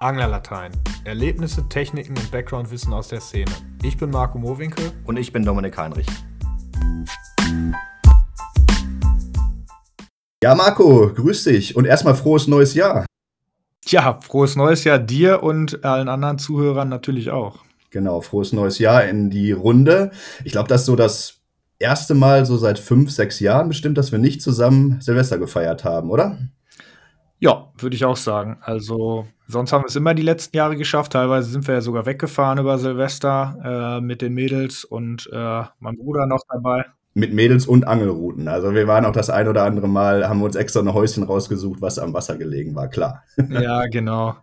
Anglerlatein. Erlebnisse, Techniken und Backgroundwissen aus der Szene. Ich bin Marco Mowinkel. Und ich bin Dominik Heinrich. Ja, Marco, grüß dich und erstmal frohes neues Jahr. Ja, frohes neues Jahr dir und allen anderen Zuhörern natürlich auch. Genau, frohes neues Jahr in die Runde. Ich glaube, das ist so das erste Mal so seit fünf, sechs Jahren bestimmt, dass wir nicht zusammen Silvester gefeiert haben, oder? Ja, würde ich auch sagen. Also sonst haben wir es immer die letzten Jahre geschafft. Teilweise sind wir ja sogar weggefahren über Silvester äh, mit den Mädels und äh, mein Bruder noch dabei. Mit Mädels und Angelrouten. Also wir waren auch das ein oder andere Mal, haben wir uns extra ein Häuschen rausgesucht, was am Wasser gelegen war, klar. Ja, genau.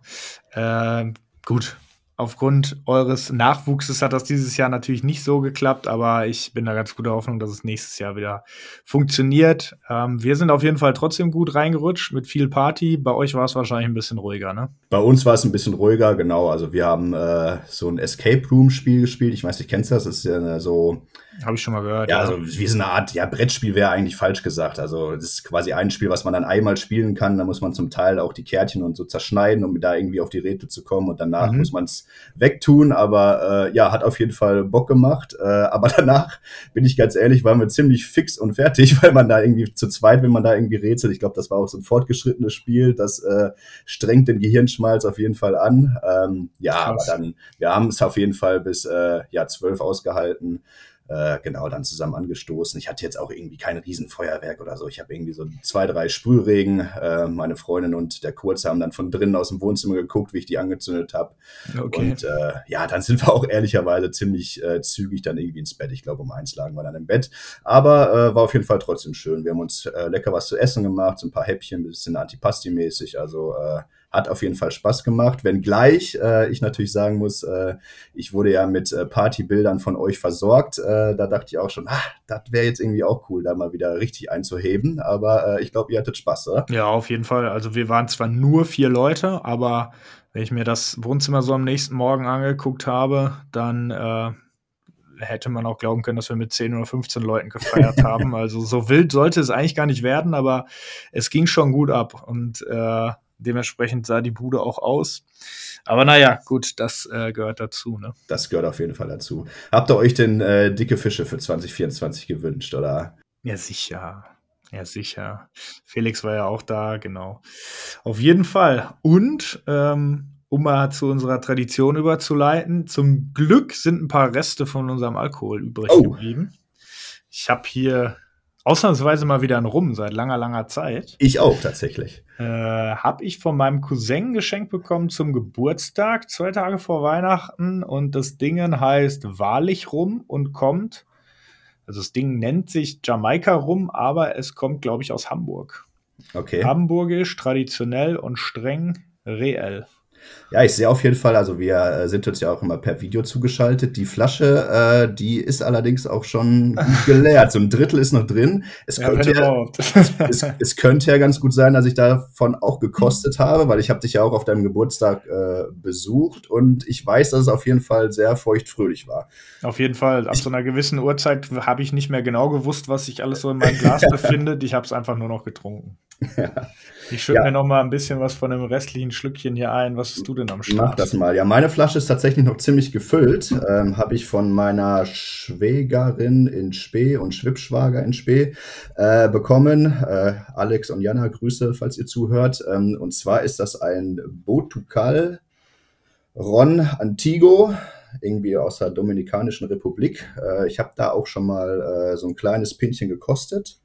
Äh, gut, Aufgrund eures Nachwuchses hat das dieses Jahr natürlich nicht so geklappt, aber ich bin da ganz guter Hoffnung, dass es nächstes Jahr wieder funktioniert. Ähm, wir sind auf jeden Fall trotzdem gut reingerutscht mit viel Party. Bei euch war es wahrscheinlich ein bisschen ruhiger, ne? Bei uns war es ein bisschen ruhiger, genau. Also wir haben äh, so ein Escape Room Spiel gespielt. Ich weiß nicht, kennst du das? Das ist ja so habe ich schon mal gehört. Ja, ja. also wie so eine Art, ja, Brettspiel wäre eigentlich falsch gesagt. Also das ist quasi ein Spiel, was man dann einmal spielen kann. Da muss man zum Teil auch die Kärtchen und so zerschneiden, um da irgendwie auf die Räte zu kommen. Und danach mhm. muss man es wegtun. Aber äh, ja, hat auf jeden Fall Bock gemacht. Äh, aber danach, bin ich ganz ehrlich, waren wir ziemlich fix und fertig, weil man da irgendwie zu zweit, wenn man da irgendwie rätselt, ich glaube, das war auch so ein fortgeschrittenes Spiel, das äh, strengt den Gehirnschmalz auf jeden Fall an. Ähm, ja, Krass. aber dann, wir haben es auf jeden Fall bis äh, ja, zwölf ausgehalten äh, genau dann zusammen angestoßen. Ich hatte jetzt auch irgendwie kein Riesenfeuerwerk oder so. Ich habe irgendwie so zwei, drei Sprühregen. Äh, meine Freundin und der Kurze haben dann von drinnen aus dem Wohnzimmer geguckt, wie ich die angezündet habe. Okay. Und äh, ja, dann sind wir auch ehrlicherweise ziemlich äh, zügig dann irgendwie ins Bett. Ich glaube, um eins lagen wir dann im Bett. Aber äh, war auf jeden Fall trotzdem schön. Wir haben uns äh, lecker was zu essen gemacht, so ein paar Häppchen, ein bisschen Antipasti-mäßig. Also äh, hat auf jeden Fall Spaß gemacht, wenngleich äh, ich natürlich sagen muss, äh, ich wurde ja mit äh, Partybildern von euch versorgt. Äh, da dachte ich auch schon, ah, das wäre jetzt irgendwie auch cool, da mal wieder richtig einzuheben. Aber äh, ich glaube, ihr hattet Spaß, oder? Ja, auf jeden Fall. Also wir waren zwar nur vier Leute, aber wenn ich mir das Wohnzimmer so am nächsten Morgen angeguckt habe, dann äh, hätte man auch glauben können, dass wir mit 10 oder 15 Leuten gefeiert haben. Also so wild sollte es eigentlich gar nicht werden, aber es ging schon gut ab. Und äh, Dementsprechend sah die Bude auch aus. Aber naja, gut, das äh, gehört dazu. Ne? Das gehört auf jeden Fall dazu. Habt ihr euch denn äh, dicke Fische für 2024 gewünscht, oder? Ja, sicher. Ja, sicher. Felix war ja auch da, genau. Auf jeden Fall. Und ähm, um mal zu unserer Tradition überzuleiten, zum Glück sind ein paar Reste von unserem Alkohol übrig oh. geblieben. Ich habe hier ausnahmsweise mal wieder einen Rum seit langer, langer Zeit. Ich auch tatsächlich. Äh, habe ich von meinem Cousin geschenkt bekommen zum Geburtstag, zwei Tage vor Weihnachten. Und das Ding heißt Wahrlich Rum und kommt, also das Ding nennt sich Jamaika Rum, aber es kommt, glaube ich, aus Hamburg. Okay. Hamburgisch, traditionell und streng reell. Ja, ich sehe auf jeden Fall, also wir äh, sind uns ja auch immer per Video zugeschaltet. Die Flasche, äh, die ist allerdings auch schon geleert. So ein Drittel ist noch drin. Es, ja, könnte, ja, es, es, könnte ja ganz gut sein, dass ich davon auch gekostet habe, weil ich habe dich ja auch auf deinem Geburtstag äh, besucht und ich weiß, dass es auf jeden Fall sehr feuchtfröhlich war. Auf jeden Fall. Ab so einer gewissen Uhrzeit habe ich nicht mehr genau gewusst, was sich alles so in meinem Glas befindet. Ich habe es einfach nur noch getrunken. Ja. Ich schütte ja. mir noch mal ein bisschen was von dem restlichen Schlückchen hier ein. Was hast du denn am Start? Mach das mal. Ja, meine Flasche ist tatsächlich noch ziemlich gefüllt. Ähm, Habe ich von meiner Schwägerin in Spee und Schwibschwager in Spee äh, bekommen. Äh, Alex und Jana, Grüße, falls ihr zuhört. Ähm, und zwar ist das ein Botucal Ron Antigo irgendwie aus der Dominikanischen Republik. Äh, ich habe da auch schon mal äh, so ein kleines Pinchen gekostet.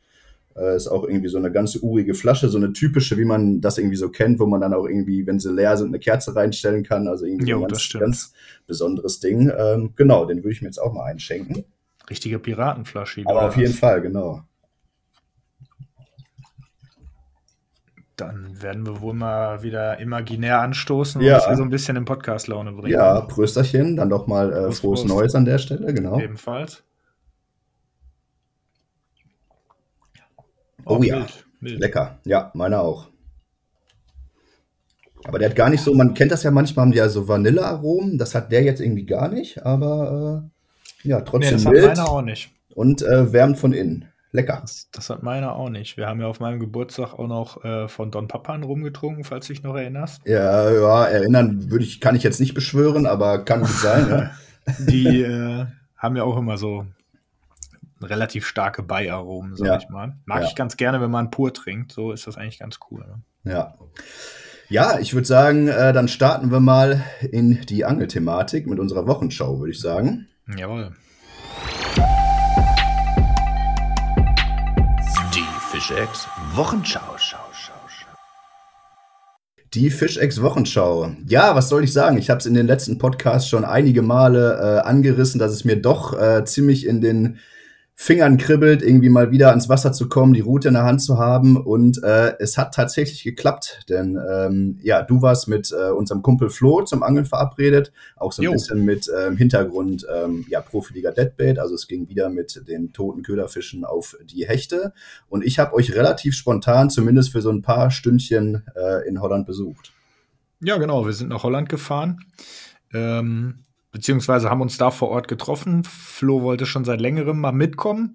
Äh, ist auch irgendwie so eine ganz urige Flasche, so eine typische, wie man das irgendwie so kennt, wo man dann auch irgendwie, wenn sie leer sind, eine Kerze reinstellen kann. Also irgendwie jo, ein ganz, ganz besonderes Ding. Ähm, genau, den würde ich mir jetzt auch mal einschenken. Richtige Piratenflasche. Aber auf jeden Fall, genau. Dann werden wir wohl mal wieder imaginär anstoßen und ja. uns hier so ein bisschen in Podcast-Laune bringen. Ja, Prösterchen, dann doch mal äh, frohes Prost. Neues an der Stelle, genau. Ebenfalls. Oh, oh ja, mild, mild. lecker. Ja, meiner auch. Aber der hat gar nicht so, man kennt das ja manchmal, haben die ja so Vanillearomen. Das hat der jetzt irgendwie gar nicht, aber äh, ja, trotzdem nee, das mild. Hat meiner auch nicht. Und äh, wärmt von innen. lecker. Das, das, hat meiner auch nicht. Wir haben ja auf meinem Geburtstag auch noch äh, von Don Papan rumgetrunken, falls du dich noch erinnerst. Ja, ja erinnern würde ich, kann ich jetzt nicht beschwören, aber kann gut sein. ja. Die äh, haben ja auch immer so relativ starke Beiaromen, sag ja. ich mal. Mag ja. ich ganz gerne, wenn man pur trinkt. So ist das eigentlich ganz cool. Ne? Ja. Ja, ich würde sagen, äh, dann starten wir mal in die Angelthematik mit unserer Wochenschau, würde ich sagen. Jawohl. Die Fischex Wochenschau, schau, schau, schau. Die Fischex Wochenschau. Ja, was soll ich sagen? Ich habe es in den letzten Podcasts schon einige Male äh, angerissen, dass es mir doch äh, ziemlich in den Fingern kribbelt, irgendwie mal wieder ans Wasser zu kommen, die Route in der Hand zu haben. Und äh, es hat tatsächlich geklappt, denn ähm, ja, du warst mit äh, unserem Kumpel Flo zum Angeln verabredet, auch so ein jo. bisschen mit ähm, Hintergrund ähm, ja, Profiliga Deadbait. Also es ging wieder mit den toten Köderfischen auf die Hechte. Und ich habe euch relativ spontan, zumindest für so ein paar Stündchen äh, in Holland besucht. Ja, genau, wir sind nach Holland gefahren. Ähm, beziehungsweise haben uns da vor Ort getroffen. Flo wollte schon seit längerem mal mitkommen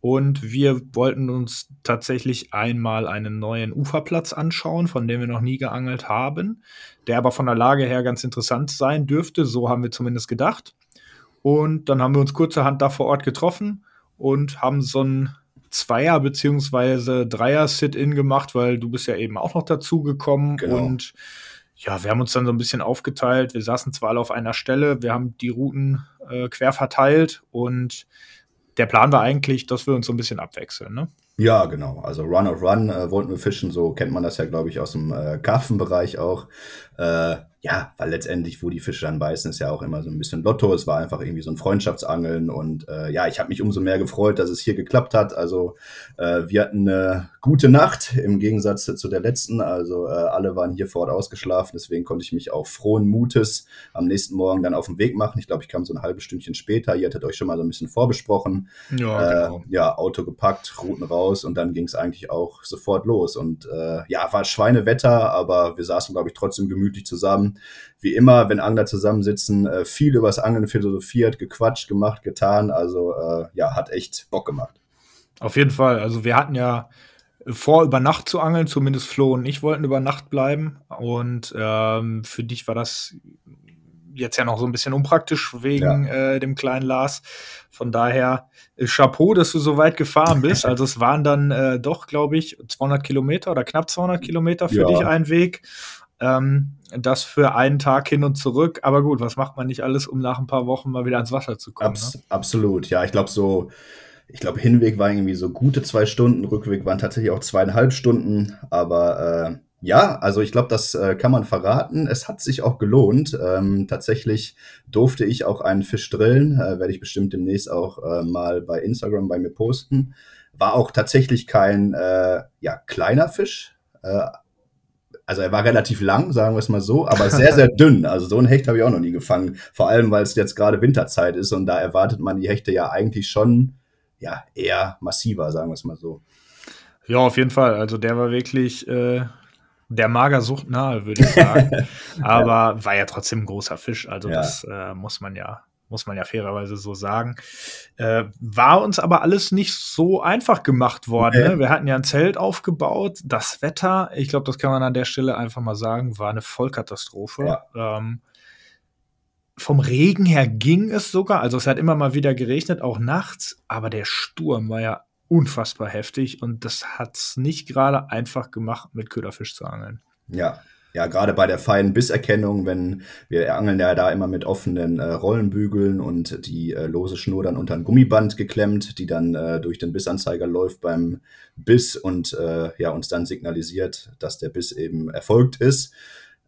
und wir wollten uns tatsächlich einmal einen neuen Uferplatz anschauen, von dem wir noch nie geangelt haben, der aber von der Lage her ganz interessant sein dürfte. So haben wir zumindest gedacht. Und dann haben wir uns kurzerhand da vor Ort getroffen und haben so ein Zweier- beziehungsweise Dreier-Sit-In gemacht, weil du bist ja eben auch noch dazu gekommen genau. und ja, wir haben uns dann so ein bisschen aufgeteilt. Wir saßen zwar alle auf einer Stelle, wir haben die Routen äh, quer verteilt und der Plan war eigentlich, dass wir uns so ein bisschen abwechseln. Ne? Ja, genau. Also Run of Run äh, wollten wir fischen, so kennt man das ja, glaube ich, aus dem äh, Karpfenbereich auch. Äh, ja, weil letztendlich, wo die Fische dann beißen, ist ja auch immer so ein bisschen Lotto. Es war einfach irgendwie so ein Freundschaftsangeln und äh, ja, ich habe mich umso mehr gefreut, dass es hier geklappt hat. Also äh, wir hatten eine gute Nacht im Gegensatz zu der letzten. Also äh, alle waren hier vor Ort ausgeschlafen, deswegen konnte ich mich auch frohen Mutes am nächsten Morgen dann auf den Weg machen. Ich glaube, ich kam so ein halbes Stündchen später. Ihr hattet euch schon mal so ein bisschen vorbesprochen. Ja, genau. ja Auto gepackt, Routen raus und dann ging es eigentlich auch sofort los. Und äh, ja, war Schweinewetter, aber wir saßen, glaube ich, trotzdem gemütlich zusammen wie immer, wenn Angler zusammensitzen, äh, viel übers Angeln philosophiert, gequatscht, gemacht, getan. Also äh, ja, hat echt Bock gemacht. Auf jeden Fall. Also wir hatten ja vor, über Nacht zu angeln, zumindest Flo und ich wollten über Nacht bleiben. Und ähm, für dich war das jetzt ja noch so ein bisschen unpraktisch wegen ja. äh, dem kleinen Lars. Von daher äh, Chapeau, dass du so weit gefahren bist. Also es waren dann äh, doch, glaube ich, 200 Kilometer oder knapp 200 Kilometer für ja. dich ein Weg. Ähm, das für einen Tag hin und zurück. Aber gut, was macht man nicht alles, um nach ein paar Wochen mal wieder ans Wasser zu kommen? Abs ne? Absolut, ja. Ich glaube, so, ich glaube, Hinweg war irgendwie so gute zwei Stunden, Rückweg waren tatsächlich auch zweieinhalb Stunden. Aber äh, ja, also ich glaube, das äh, kann man verraten. Es hat sich auch gelohnt. Ähm, tatsächlich durfte ich auch einen Fisch drillen. Äh, Werde ich bestimmt demnächst auch äh, mal bei Instagram bei mir posten. War auch tatsächlich kein äh, ja, kleiner Fisch. Äh, also er war relativ lang, sagen wir es mal so, aber sehr, sehr dünn. Also so ein Hecht habe ich auch noch nie gefangen. Vor allem, weil es jetzt gerade Winterzeit ist und da erwartet man die Hechte ja eigentlich schon ja, eher massiver, sagen wir es mal so. Ja, auf jeden Fall. Also der war wirklich äh, der Magersucht nahe, würde ich sagen. aber war ja trotzdem ein großer Fisch. Also ja. das äh, muss man ja muss man ja fairerweise so sagen. Äh, war uns aber alles nicht so einfach gemacht worden. Okay. Ne? Wir hatten ja ein Zelt aufgebaut. Das Wetter, ich glaube, das kann man an der Stelle einfach mal sagen, war eine Vollkatastrophe. Ja. Ähm, vom Regen her ging es sogar. Also es hat immer mal wieder geregnet, auch nachts. Aber der Sturm war ja unfassbar heftig und das hat es nicht gerade einfach gemacht, mit Köderfisch zu angeln. Ja, ja, gerade bei der feinen Bisserkennung, wenn wir angeln ja da immer mit offenen äh, Rollenbügeln und die äh, lose Schnur dann unter ein Gummiband geklemmt, die dann äh, durch den Bissanzeiger läuft beim Biss und äh, ja, uns dann signalisiert, dass der Biss eben erfolgt ist.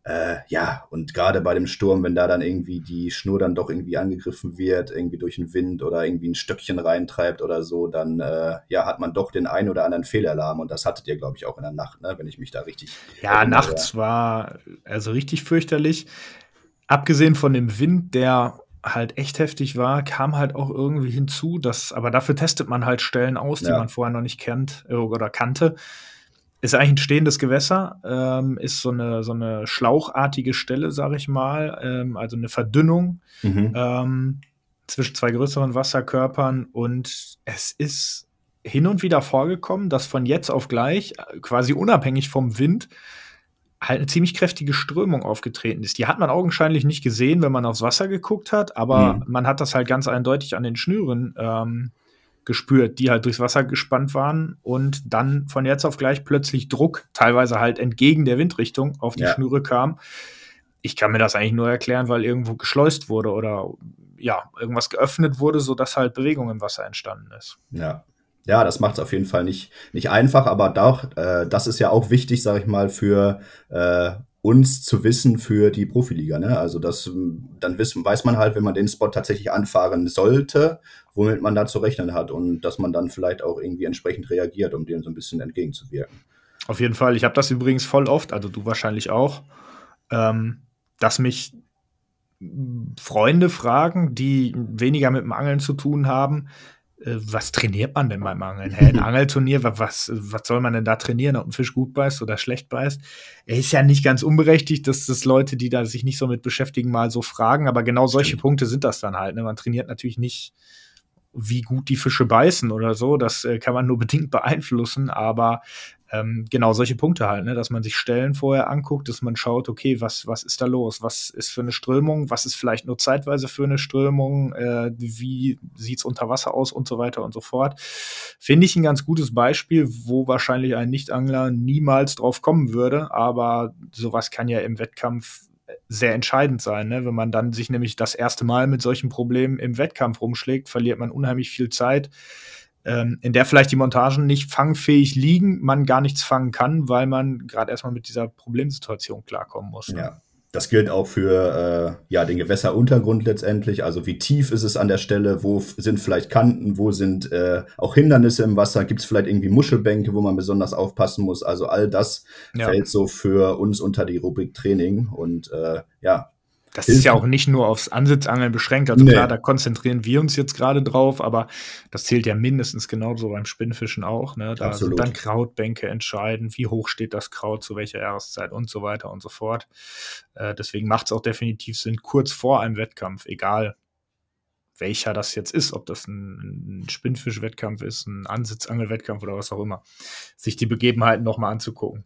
Äh, ja, und gerade bei dem Sturm, wenn da dann irgendwie die Schnur dann doch irgendwie angegriffen wird, irgendwie durch den Wind oder irgendwie ein Stöckchen reintreibt oder so, dann äh, ja, hat man doch den einen oder anderen Fehlalarm und das hattet ihr, glaube ich, auch in der Nacht, ne? wenn ich mich da richtig. Ja, erinnere. nachts war also richtig fürchterlich. Abgesehen von dem Wind, der halt echt heftig war, kam halt auch irgendwie hinzu, dass, aber dafür testet man halt Stellen aus, die ja. man vorher noch nicht kennt äh, oder kannte ist eigentlich ein stehendes Gewässer, ähm, ist so eine, so eine schlauchartige Stelle, sage ich mal, ähm, also eine Verdünnung mhm. ähm, zwischen zwei größeren Wasserkörpern und es ist hin und wieder vorgekommen, dass von jetzt auf gleich, quasi unabhängig vom Wind, halt eine ziemlich kräftige Strömung aufgetreten ist. Die hat man augenscheinlich nicht gesehen, wenn man aufs Wasser geguckt hat, aber mhm. man hat das halt ganz eindeutig an den Schnüren ähm, gespürt, die halt durchs Wasser gespannt waren und dann von jetzt auf gleich plötzlich Druck, teilweise halt entgegen der Windrichtung, auf die ja. Schnüre kam. Ich kann mir das eigentlich nur erklären, weil irgendwo geschleust wurde oder ja, irgendwas geöffnet wurde, sodass halt Bewegung im Wasser entstanden ist. Ja, ja, das macht es auf jeden Fall nicht, nicht einfach, aber doch, äh, das ist ja auch wichtig, sage ich mal, für äh, uns zu wissen für die Profiliga. Ne? Also das, dann wissen, weiß man halt, wenn man den Spot tatsächlich anfahren sollte, womit man da zu rechnen hat und dass man dann vielleicht auch irgendwie entsprechend reagiert, um dem so ein bisschen entgegenzuwirken. Auf jeden Fall. Ich habe das übrigens voll oft, also du wahrscheinlich auch, ähm, dass mich Freunde fragen, die weniger mit dem Angeln zu tun haben, äh, was trainiert man denn beim Angeln? Hä, ein Angelturnier, was, was soll man denn da trainieren, ob ein Fisch gut beißt oder schlecht beißt? Er ist ja nicht ganz unberechtigt, dass das Leute, die da sich nicht so mit beschäftigen, mal so fragen, aber genau solche Punkte sind das dann halt. Ne? Man trainiert natürlich nicht, wie gut die Fische beißen oder so, das äh, kann man nur bedingt beeinflussen, aber ähm, genau solche Punkte halt, ne? dass man sich Stellen vorher anguckt, dass man schaut, okay, was, was ist da los? Was ist für eine Strömung? Was ist vielleicht nur zeitweise für eine Strömung? Äh, wie sieht's unter Wasser aus und so weiter und so fort. Finde ich ein ganz gutes Beispiel, wo wahrscheinlich ein Nichtangler niemals drauf kommen würde, aber sowas kann ja im Wettkampf sehr entscheidend sein. Ne? Wenn man dann sich nämlich das erste Mal mit solchen Problemen im Wettkampf rumschlägt, verliert man unheimlich viel Zeit ähm, in der vielleicht die Montagen nicht fangfähig liegen, man gar nichts fangen kann, weil man gerade erstmal mit dieser Problemsituation klarkommen muss. Ne? Ja. Das gilt auch für äh, ja, den Gewässeruntergrund letztendlich. Also wie tief ist es an der Stelle? Wo sind vielleicht Kanten? Wo sind äh, auch Hindernisse im Wasser? Gibt es vielleicht irgendwie Muschelbänke, wo man besonders aufpassen muss? Also all das ja. fällt so für uns unter die Rubrik Training. Und äh, ja, das ist ja auch nicht nur aufs Ansitzangeln beschränkt. Also nee. klar, da konzentrieren wir uns jetzt gerade drauf, aber das zählt ja mindestens genauso beim Spinnfischen auch. Ne? Da Absolut. sind dann Krautbänke entscheiden, wie hoch steht das Kraut, zu welcher Jahreszeit und so weiter und so fort. Äh, deswegen macht es auch definitiv Sinn, kurz vor einem Wettkampf, egal welcher das jetzt ist, ob das ein, ein Spinnfisch-Wettkampf ist, ein Ansitzangel-Wettkampf oder was auch immer, sich die Begebenheiten nochmal anzugucken.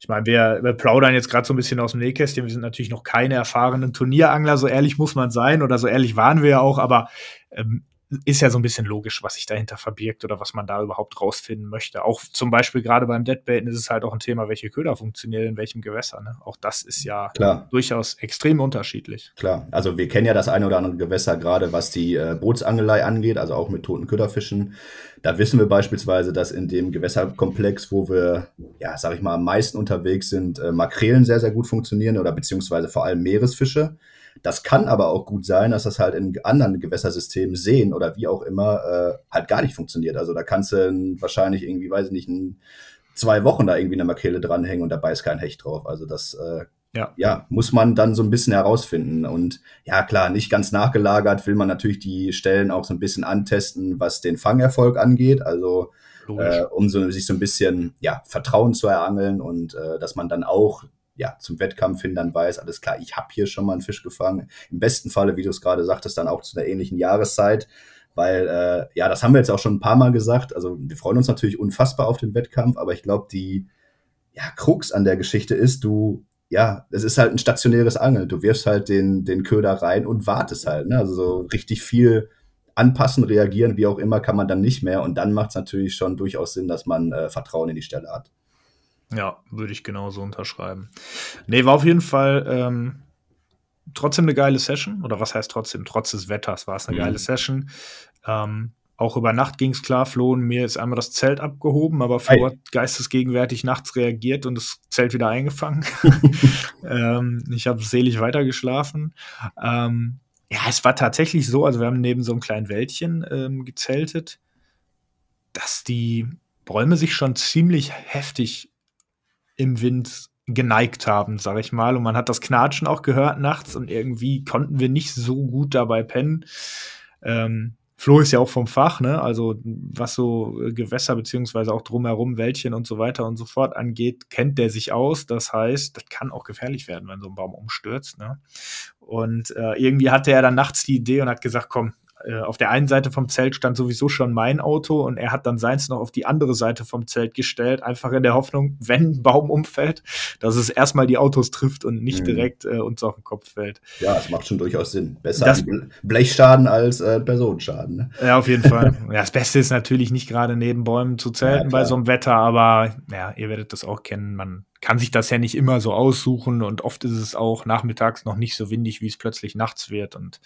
Ich meine, wir, wir plaudern jetzt gerade so ein bisschen aus dem Nähkästchen. Wir sind natürlich noch keine erfahrenen Turnierangler, so ehrlich muss man sein oder so ehrlich waren wir ja auch, aber ähm, ist ja so ein bisschen logisch, was sich dahinter verbirgt oder was man da überhaupt rausfinden möchte. Auch zum Beispiel gerade beim Deadbaiten ist es halt auch ein Thema, welche Köder funktionieren in welchem Gewässer. Ne? Auch das ist ja Klar. durchaus extrem unterschiedlich. Klar, also wir kennen ja das eine oder andere Gewässer, gerade was die äh, Bootsangelei angeht, also auch mit toten Köderfischen. Da wissen wir beispielsweise, dass in dem Gewässerkomplex, wo wir, ja, sag ich mal, am meisten unterwegs sind, äh, Makrelen sehr, sehr gut funktionieren oder beziehungsweise vor allem Meeresfische. Das kann aber auch gut sein, dass das halt in anderen Gewässersystemen sehen oder wie auch immer äh, halt gar nicht funktioniert. Also da kannst du wahrscheinlich irgendwie, weiß ich nicht, ein, zwei Wochen da irgendwie eine Makrele dranhängen und dabei ist kein Hecht drauf. Also das äh, ja. ja, muss man dann so ein bisschen herausfinden. Und ja, klar, nicht ganz nachgelagert will man natürlich die Stellen auch so ein bisschen antesten, was den Fangerfolg angeht. Also äh, um so, sich so ein bisschen ja, Vertrauen zu erangeln und äh, dass man dann auch ja, zum Wettkampf hin dann weiß, alles klar, ich habe hier schon mal einen Fisch gefangen. Im besten Falle, wie du es gerade sagtest, dann auch zu einer ähnlichen Jahreszeit. Weil, äh, ja, das haben wir jetzt auch schon ein paar Mal gesagt. Also wir freuen uns natürlich unfassbar auf den Wettkampf, aber ich glaube, die ja, Krux an der Geschichte ist, du, ja, es ist halt ein stationäres Angeln. Du wirfst halt den, den Köder rein und wartest halt. Ne? Also so richtig viel anpassen, reagieren, wie auch immer, kann man dann nicht mehr. Und dann macht es natürlich schon durchaus Sinn, dass man äh, Vertrauen in die Stelle hat. Ja, würde ich genauso unterschreiben. Nee, war auf jeden Fall ähm, trotzdem eine geile Session. Oder was heißt trotzdem? Trotz des Wetters war es eine mhm. geile Session. Ähm, auch über Nacht ging es klar. Flo und mir ist einmal das Zelt abgehoben, aber Flo hat geistesgegenwärtig nachts reagiert und das Zelt wieder eingefangen. ähm, ich habe selig weitergeschlafen. Ähm, ja, es war tatsächlich so, also wir haben neben so einem kleinen Wäldchen ähm, gezeltet, dass die Bäume sich schon ziemlich heftig im Wind geneigt haben, sag ich mal. Und man hat das Knatschen auch gehört nachts und irgendwie konnten wir nicht so gut dabei pennen. Ähm, Flo ist ja auch vom Fach, ne? Also was so Gewässer beziehungsweise auch drumherum Wäldchen und so weiter und so fort angeht, kennt der sich aus. Das heißt, das kann auch gefährlich werden, wenn so ein Baum umstürzt. Ne? Und äh, irgendwie hatte er dann nachts die Idee und hat gesagt, komm, äh, auf der einen Seite vom Zelt stand sowieso schon mein Auto und er hat dann seins noch auf die andere Seite vom Zelt gestellt, einfach in der Hoffnung, wenn ein Baum umfällt, dass es erstmal die Autos trifft und nicht mhm. direkt äh, uns auf den Kopf fällt. Ja, es macht schon durchaus Sinn. Besser das, Blechschaden als äh, Personenschaden. Ne? Ja, auf jeden Fall. ja, das Beste ist natürlich nicht gerade neben Bäumen zu zelten ja, bei so einem Wetter, aber ja, ihr werdet das auch kennen. Man kann sich das ja nicht immer so aussuchen und oft ist es auch nachmittags noch nicht so windig, wie es plötzlich nachts wird. Und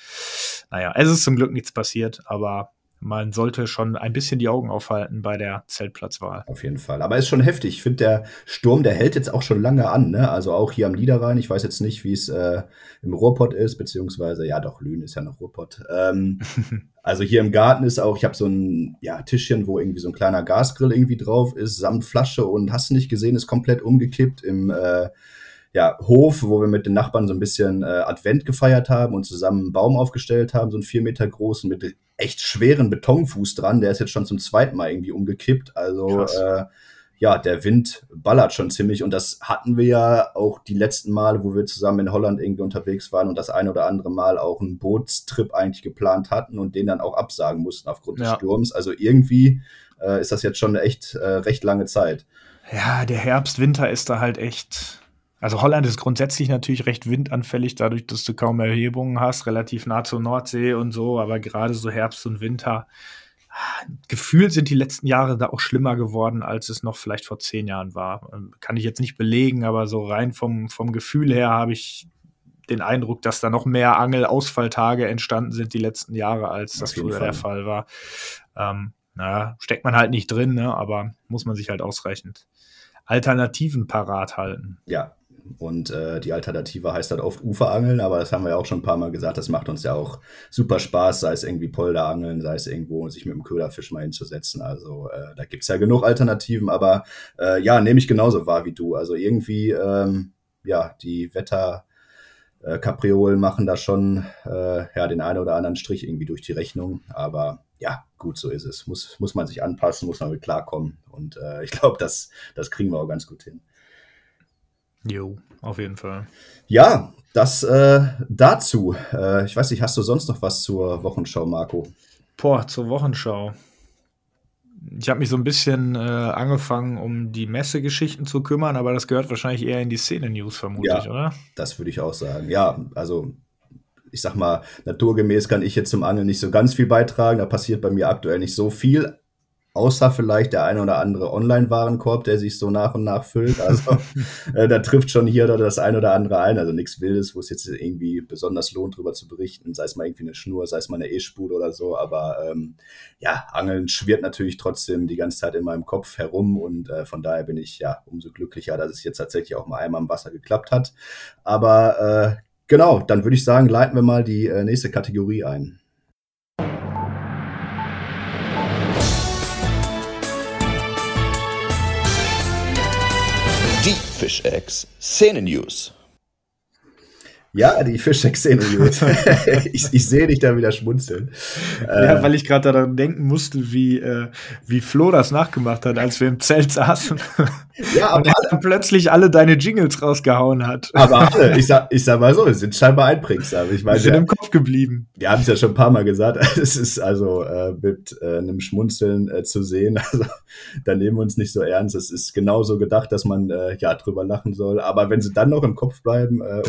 naja, es ist zum Glück nichts passiert, aber man sollte schon ein bisschen die Augen aufhalten bei der Zeltplatzwahl. Auf jeden Fall. Aber es ist schon heftig. Ich finde, der Sturm, der hält jetzt auch schon lange an. Ne? Also auch hier am Niederrhein. Ich weiß jetzt nicht, wie es äh, im Ruhrpott ist, beziehungsweise, ja doch, Lünen ist ja noch Ruhrpott. Ähm, also hier im Garten ist auch, ich habe so ein ja, Tischchen, wo irgendwie so ein kleiner Gasgrill irgendwie drauf ist, samt Flasche und hast du nicht gesehen, ist komplett umgekippt im äh, ja, Hof, wo wir mit den Nachbarn so ein bisschen äh, Advent gefeiert haben und zusammen einen Baum aufgestellt haben, so einen vier Meter großen mit echt schweren Betonfuß dran. Der ist jetzt schon zum zweiten Mal irgendwie umgekippt. Also äh, ja, der Wind ballert schon ziemlich und das hatten wir ja auch die letzten Male, wo wir zusammen in Holland irgendwie unterwegs waren und das ein oder andere Mal auch einen Bootstrip eigentlich geplant hatten und den dann auch absagen mussten aufgrund ja. des Sturms. Also irgendwie äh, ist das jetzt schon eine echt äh, recht lange Zeit. Ja, der Herbst, Winter ist da halt echt also Holland ist grundsätzlich natürlich recht windanfällig, dadurch, dass du kaum Erhebungen hast, relativ nah zur Nordsee und so, aber gerade so Herbst und Winter, gefühlt sind die letzten Jahre da auch schlimmer geworden, als es noch vielleicht vor zehn Jahren war. Ähm, kann ich jetzt nicht belegen, aber so rein vom, vom Gefühl her habe ich den Eindruck, dass da noch mehr Angelausfalltage entstanden sind die letzten Jahre, als das früher der Fall war. Ähm, naja, steckt man halt nicht drin, ne? aber muss man sich halt ausreichend Alternativen parat halten. Ja, und äh, die Alternative heißt halt oft Uferangeln, aber das haben wir ja auch schon ein paar Mal gesagt, das macht uns ja auch super Spaß, sei es irgendwie Polderangeln, sei es irgendwo sich mit dem Köderfisch mal hinzusetzen. Also äh, da gibt's ja genug Alternativen, aber äh, ja, nehme ich genauso wahr wie du. Also irgendwie, ähm, ja, die Wetter. Äh, machen da schon äh, ja, den einen oder anderen Strich irgendwie durch die Rechnung. Aber ja, gut, so ist es. Muss, muss man sich anpassen, muss man mit klarkommen. Und äh, ich glaube, das, das kriegen wir auch ganz gut hin. Jo, auf jeden Fall. Ja, das äh, dazu. Äh, ich weiß nicht, hast du sonst noch was zur Wochenschau, Marco? Boah, zur Wochenschau. Ich habe mich so ein bisschen äh, angefangen, um die Messegeschichten zu kümmern, aber das gehört wahrscheinlich eher in die Szene-News, vermutlich, ja, oder? Das würde ich auch sagen. Ja, also ich sag mal, naturgemäß kann ich jetzt zum Angeln nicht so ganz viel beitragen. Da passiert bei mir aktuell nicht so viel außer vielleicht der eine oder andere Online-Warenkorb, der sich so nach und nach füllt. Also äh, da trifft schon hier oder das eine oder andere ein. Also nichts Wildes, wo es jetzt irgendwie besonders lohnt, drüber zu berichten, sei es mal irgendwie eine Schnur, sei es mal eine E-Spule oder so. Aber ähm, ja, Angeln schwirrt natürlich trotzdem die ganze Zeit in meinem Kopf herum und äh, von daher bin ich ja umso glücklicher, dass es jetzt tatsächlich auch mal einmal im Wasser geklappt hat. Aber äh, genau, dann würde ich sagen, leiten wir mal die äh, nächste Kategorie ein. Die Fischex Szene News. Ja, die Fischex-Szene News. ich, ich sehe dich da wieder schmunzeln. Ja, äh, weil ich gerade daran denken musste, wie, äh, wie Flo das nachgemacht hat, als wir im Zelt saßen. Ja, aber und er dann plötzlich alle deine Jingles rausgehauen hat. Aber alle, ich sag, ich sag mal so, wir sind scheinbar einprägsam. Ich meine, wir sind ja, im Kopf geblieben. Wir haben es ja schon ein paar Mal gesagt. Es ist also äh, mit äh, einem Schmunzeln äh, zu sehen. Also da nehmen wir uns nicht so ernst. Es ist genauso gedacht, dass man äh, ja drüber lachen soll. Aber wenn sie dann noch im Kopf bleiben, äh,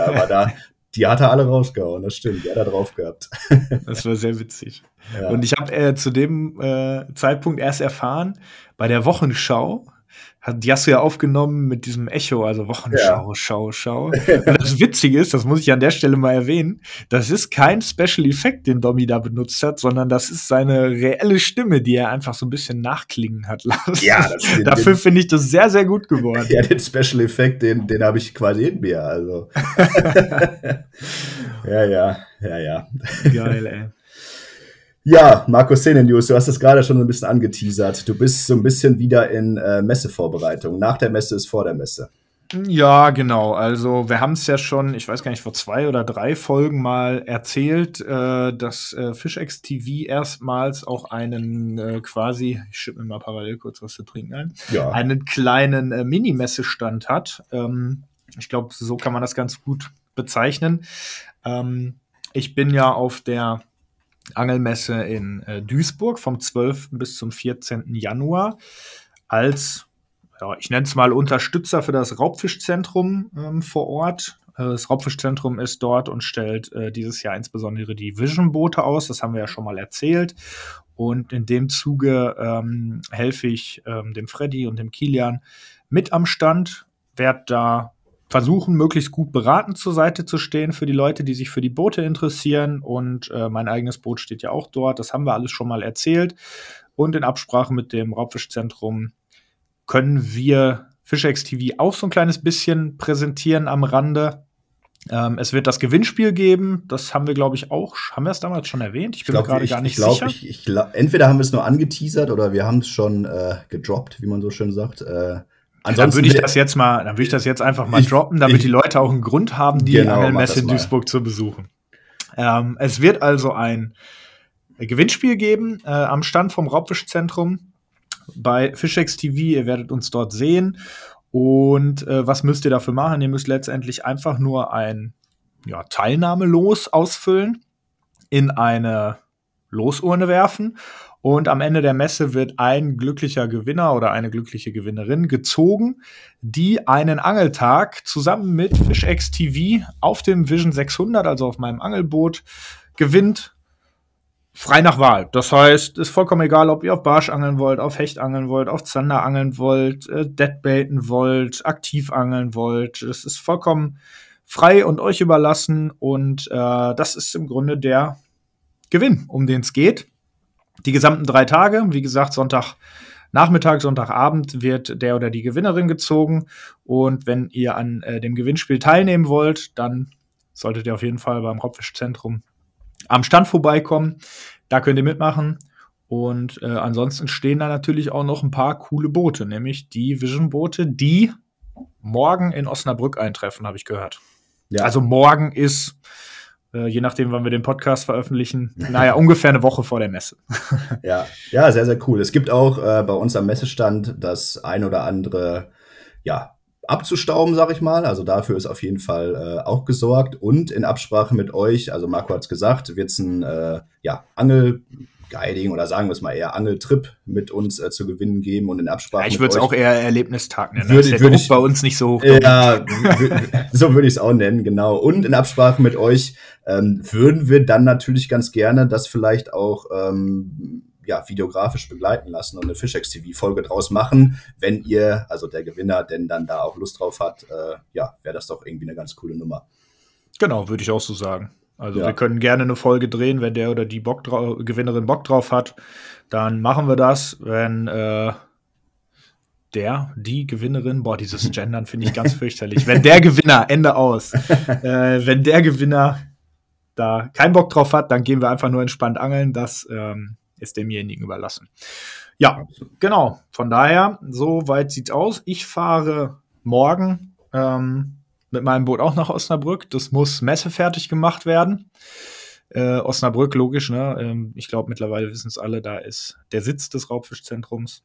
aber da, die hat er alle rausgehauen, das stimmt, die hat er drauf gehabt. Das war sehr witzig. Ja. Und ich habe äh, zu dem äh, Zeitpunkt erst erfahren, bei der Wochenschau die hast du ja aufgenommen mit diesem Echo, also Wochenschau, ja. Schau, Schau. Und das Witzige ist, das muss ich an der Stelle mal erwähnen, das ist kein Special Effekt, den Domi da benutzt hat, sondern das ist seine reelle Stimme, die er einfach so ein bisschen nachklingen hat lassen. Ja, das, dafür finde ich das sehr, sehr gut geworden. Ja, den Special Effekt, den, den habe ich quasi in mir, also. ja, ja, ja, ja. Geil, ey. Ja, Marco Szene News, du hast es gerade schon ein bisschen angeteasert. Du bist so ein bisschen wieder in äh, Messevorbereitung. Nach der Messe ist vor der Messe. Ja, genau. Also wir haben es ja schon, ich weiß gar nicht, vor zwei oder drei Folgen mal erzählt, äh, dass äh, FishX TV erstmals auch einen äh, quasi, ich schiebe mir mal parallel kurz was zu trinken ein, ja. einen kleinen äh, Mini-Messestand hat. Ähm, ich glaube, so kann man das ganz gut bezeichnen. Ähm, ich bin ja auf der Angelmesse in äh, Duisburg vom 12. bis zum 14. Januar als, ja, ich nenne es mal Unterstützer für das Raubfischzentrum ähm, vor Ort. Äh, das Raubfischzentrum ist dort und stellt äh, dieses Jahr insbesondere die Vision-Boote aus. Das haben wir ja schon mal erzählt. Und in dem Zuge ähm, helfe ich ähm, dem Freddy und dem Kilian mit am Stand, werde da versuchen, möglichst gut beraten zur Seite zu stehen für die Leute, die sich für die Boote interessieren. Und äh, mein eigenes Boot steht ja auch dort. Das haben wir alles schon mal erzählt. Und in Absprache mit dem Raubfischzentrum können wir FishX TV auch so ein kleines bisschen präsentieren am Rande. Ähm, es wird das Gewinnspiel geben. Das haben wir, glaube ich, auch. Haben wir es damals schon erwähnt? Ich bin ich glaub, mir gerade gar nicht ich glaub, sicher. Ich, ich glaub, entweder haben wir es nur angeteasert oder wir haben es schon äh, gedroppt, wie man so schön sagt. Äh, Ansonsten dann würde ich das jetzt mal, dann würde ich das jetzt einfach mal ich, droppen, damit ich, die Leute auch einen Grund haben, die genau, Angelmesse in Duisburg zu besuchen. Ähm, es wird also ein Gewinnspiel geben äh, am Stand vom Raubfischzentrum bei Fishex TV. Ihr werdet uns dort sehen. Und äh, was müsst ihr dafür machen? Ihr müsst letztendlich einfach nur ein ja, Teilnahmelos ausfüllen, in eine Losurne werfen und am Ende der Messe wird ein glücklicher Gewinner oder eine glückliche Gewinnerin gezogen, die einen Angeltag zusammen mit FishX TV auf dem Vision 600, also auf meinem Angelboot, gewinnt. Frei nach Wahl. Das heißt, ist vollkommen egal, ob ihr auf Barsch angeln wollt, auf Hecht angeln wollt, auf Zander angeln wollt, äh, Deadbaiten wollt, aktiv angeln wollt. Es ist vollkommen frei und euch überlassen. Und äh, das ist im Grunde der Gewinn, um den es geht die gesamten drei Tage. Wie gesagt, Sonntag Nachmittag, Sonntagabend wird der oder die Gewinnerin gezogen. Und wenn ihr an äh, dem Gewinnspiel teilnehmen wollt, dann solltet ihr auf jeden Fall beim Raubfischzentrum am Stand vorbeikommen. Da könnt ihr mitmachen. Und äh, ansonsten stehen da natürlich auch noch ein paar coole Boote, nämlich die Vision-Boote, die morgen in Osnabrück eintreffen, habe ich gehört. Ja. Also morgen ist äh, je nachdem, wann wir den Podcast veröffentlichen. Naja, ungefähr eine Woche vor der Messe. ja, ja, sehr, sehr cool. Es gibt auch äh, bei uns am Messestand das ein oder andere, ja, abzustauben, sag ich mal. Also dafür ist auf jeden Fall äh, auch gesorgt. Und in Absprache mit euch, also Marco hat es gesagt, wird es ein äh, ja, Angel Guiding oder sagen wir es mal eher Angeltrip mit uns äh, zu gewinnen geben und in Absprache. Ja, ich würde es auch eher Erlebnistag nennen. Würde, würde ich bei uns nicht so hoch. Ja, so würde ich es auch nennen, genau. Und in Absprache mit euch ähm, würden wir dann natürlich ganz gerne das vielleicht auch ähm, ja, videografisch begleiten lassen und eine Fishex TV Folge draus machen, wenn ihr, also der Gewinner, denn dann da auch Lust drauf hat, äh, ja, wäre das doch irgendwie eine ganz coole Nummer. Genau, würde ich auch so sagen. Also ja. wir können gerne eine Folge drehen, wenn der oder die Bock Gewinnerin Bock drauf hat, dann machen wir das. Wenn äh, der, die Gewinnerin, boah, dieses Gendern finde ich ganz fürchterlich. Wenn der Gewinner, Ende aus, äh, wenn der Gewinner da keinen Bock drauf hat, dann gehen wir einfach nur entspannt angeln. Das ähm, ist demjenigen überlassen. Ja, genau. Von daher, so weit sieht's aus. Ich fahre morgen ähm, mit meinem Boot auch nach Osnabrück. Das muss messefertig gemacht werden. Äh, Osnabrück, logisch, ne? Ähm, ich glaube, mittlerweile wissen es alle, da ist der Sitz des Raubfischzentrums.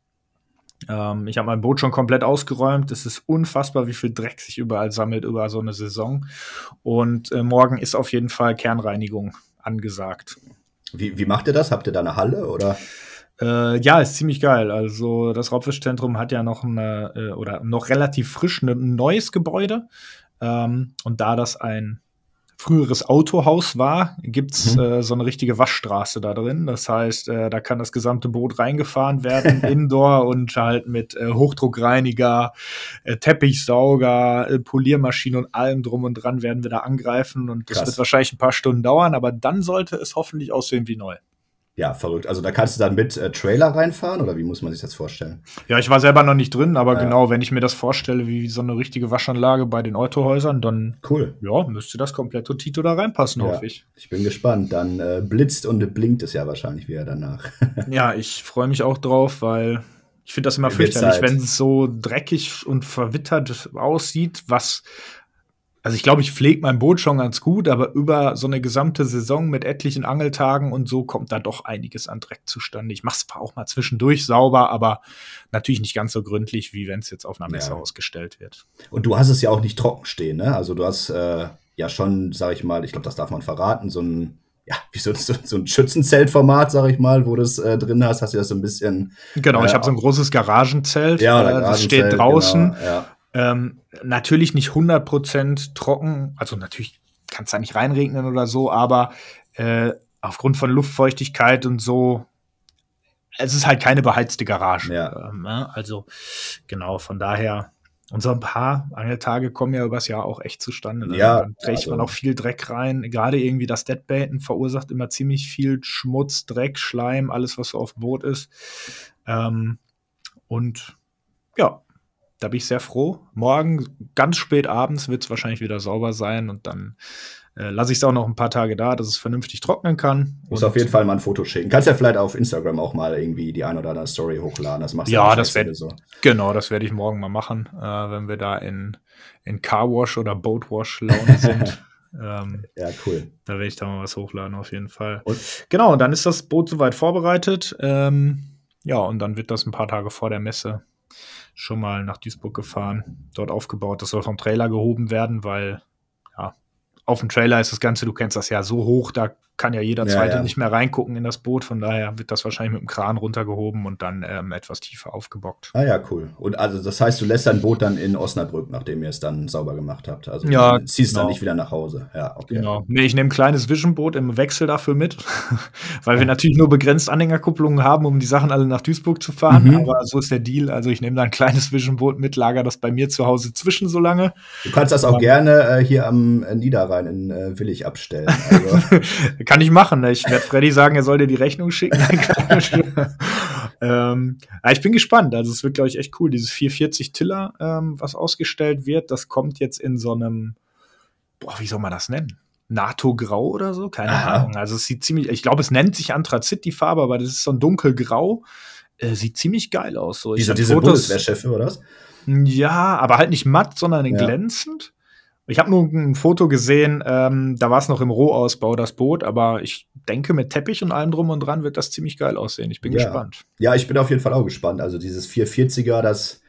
Ähm, ich habe mein Boot schon komplett ausgeräumt. Es ist unfassbar, wie viel Dreck sich überall sammelt über so eine Saison. Und äh, morgen ist auf jeden Fall Kernreinigung angesagt. Wie, wie macht ihr das? Habt ihr da eine Halle oder? Äh, ja, ist ziemlich geil. Also das Raubfischzentrum hat ja noch eine, äh, oder noch relativ frisch ein neues Gebäude. Ähm, und da das ein früheres Autohaus war, gibt's mhm. äh, so eine richtige Waschstraße da drin. Das heißt, äh, da kann das gesamte Boot reingefahren werden, indoor und halt mit äh, Hochdruckreiniger, äh, Teppichsauger, äh, Poliermaschine und allem drum und dran werden wir da angreifen. Und das Krass. wird wahrscheinlich ein paar Stunden dauern, aber dann sollte es hoffentlich aussehen wie neu. Ja, verrückt. Also da kannst du dann mit äh, Trailer reinfahren oder wie muss man sich das vorstellen? Ja, ich war selber noch nicht drin, aber ja. genau, wenn ich mir das vorstelle, wie so eine richtige Waschanlage bei den Autohäusern, dann cool. Ja, müsste das komplett Tito da reinpassen, ja. hoffe ich. Ich bin gespannt. Dann äh, blitzt und blinkt es ja wahrscheinlich wieder danach. ja, ich freue mich auch drauf, weil ich finde das immer fürchterlich, wenn es so dreckig und verwittert aussieht, was also ich glaube, ich pflege mein Boot schon ganz gut, aber über so eine gesamte Saison mit etlichen Angeltagen und so kommt da doch einiges an Dreck zustande. Ich mache es auch mal zwischendurch sauber, aber natürlich nicht ganz so gründlich, wie wenn es jetzt auf einer Messe ja. ausgestellt wird. Und du hast es ja auch nicht trocken stehen, ne? Also du hast äh, ja schon, sag ich mal, ich glaube, das darf man verraten, so ein ja, wie so, so, so ein Schützenzeltformat, sag ich mal, wo du es äh, drin hast, hast du das so ein bisschen. Genau, ich äh, habe so ein großes Garagenzelt. Ja, äh, das steht draußen. Genau, ja. Ähm, natürlich nicht 100% trocken, also natürlich kann es da nicht reinregnen oder so, aber äh, aufgrund von Luftfeuchtigkeit und so, es ist halt keine beheizte Garage. Ja. Ähm, ne? also genau, von daher und so ein paar Angeltage kommen ja übers Jahr auch echt zustande. Ne? Ja. Dann trägt also. man auch viel Dreck rein. Gerade irgendwie das Deadbaiten verursacht immer ziemlich viel Schmutz, Dreck, Schleim, alles, was so auf dem Boot ist. Ähm, und ja, da bin ich sehr froh. Morgen, ganz spät abends, wird es wahrscheinlich wieder sauber sein und dann äh, lasse ich es auch noch ein paar Tage da, dass es vernünftig trocknen kann. Muss auf jeden Fall mal ein Foto schicken. Kannst ja vielleicht auf Instagram auch mal irgendwie die ein oder andere Story hochladen. Das machst du ja, das werde so. Genau, das werde ich morgen mal machen, äh, wenn wir da in, in Carwash oder Boatwash Laune sind. Ähm, ja, cool. Da werde ich da mal was hochladen, auf jeden Fall. Und? Genau, und dann ist das Boot soweit vorbereitet. Ähm, ja, und dann wird das ein paar Tage vor der Messe schon mal nach Duisburg gefahren, dort aufgebaut. Das soll vom Trailer gehoben werden, weil auf dem Trailer ist das Ganze, du kennst das ja, so hoch, da kann ja jeder Zweite ja, nicht mehr reingucken in das Boot. Von daher wird das wahrscheinlich mit dem Kran runtergehoben und dann ähm, etwas tiefer aufgebockt. Ah ja, cool. Und also das heißt, du lässt dein Boot dann in Osnabrück, nachdem ihr es dann sauber gemacht habt. Also ja, du ziehst genau. dann nicht wieder nach Hause. Ja, okay. Genau. Nee, ich nehme ein kleines Vision-Boot im Wechsel dafür mit, weil wir natürlich nur begrenzt Anhängerkupplungen haben, um die Sachen alle nach Duisburg zu fahren. Mhm. Aber so ist der Deal. Also ich nehme da ein kleines Vision-Boot mit, lager das bei mir zu Hause zwischen so lange. Du kannst das auch um, gerne äh, hier am äh, Niederrhein in äh, Willig abstellen. Also. Kann ich machen. Ne? Ich ich werde Freddy sagen, er soll dir die Rechnung schicken. ähm, ja, ich bin gespannt. Also es wird, glaube ich, echt cool. Dieses 440 Tiller, ähm, was ausgestellt wird, das kommt jetzt in so einem, boah, wie soll man das nennen? NATO-Grau oder so? Keine Aha. Ahnung. Also es sieht ziemlich, ich glaube, es nennt sich Anthrazit, die Farbe, aber das ist so ein dunkelgrau. Äh, sieht ziemlich geil aus. So. Diese, diese Bundeswehrschiffe, oder was? Ja, aber halt nicht matt, sondern ja. glänzend. Ich habe nur ein Foto gesehen, ähm, da war es noch im Rohausbau, das Boot, aber ich denke, mit Teppich und allem drum und dran wird das ziemlich geil aussehen. Ich bin ja. gespannt. Ja, ich bin auf jeden Fall auch gespannt. Also dieses 440er, das,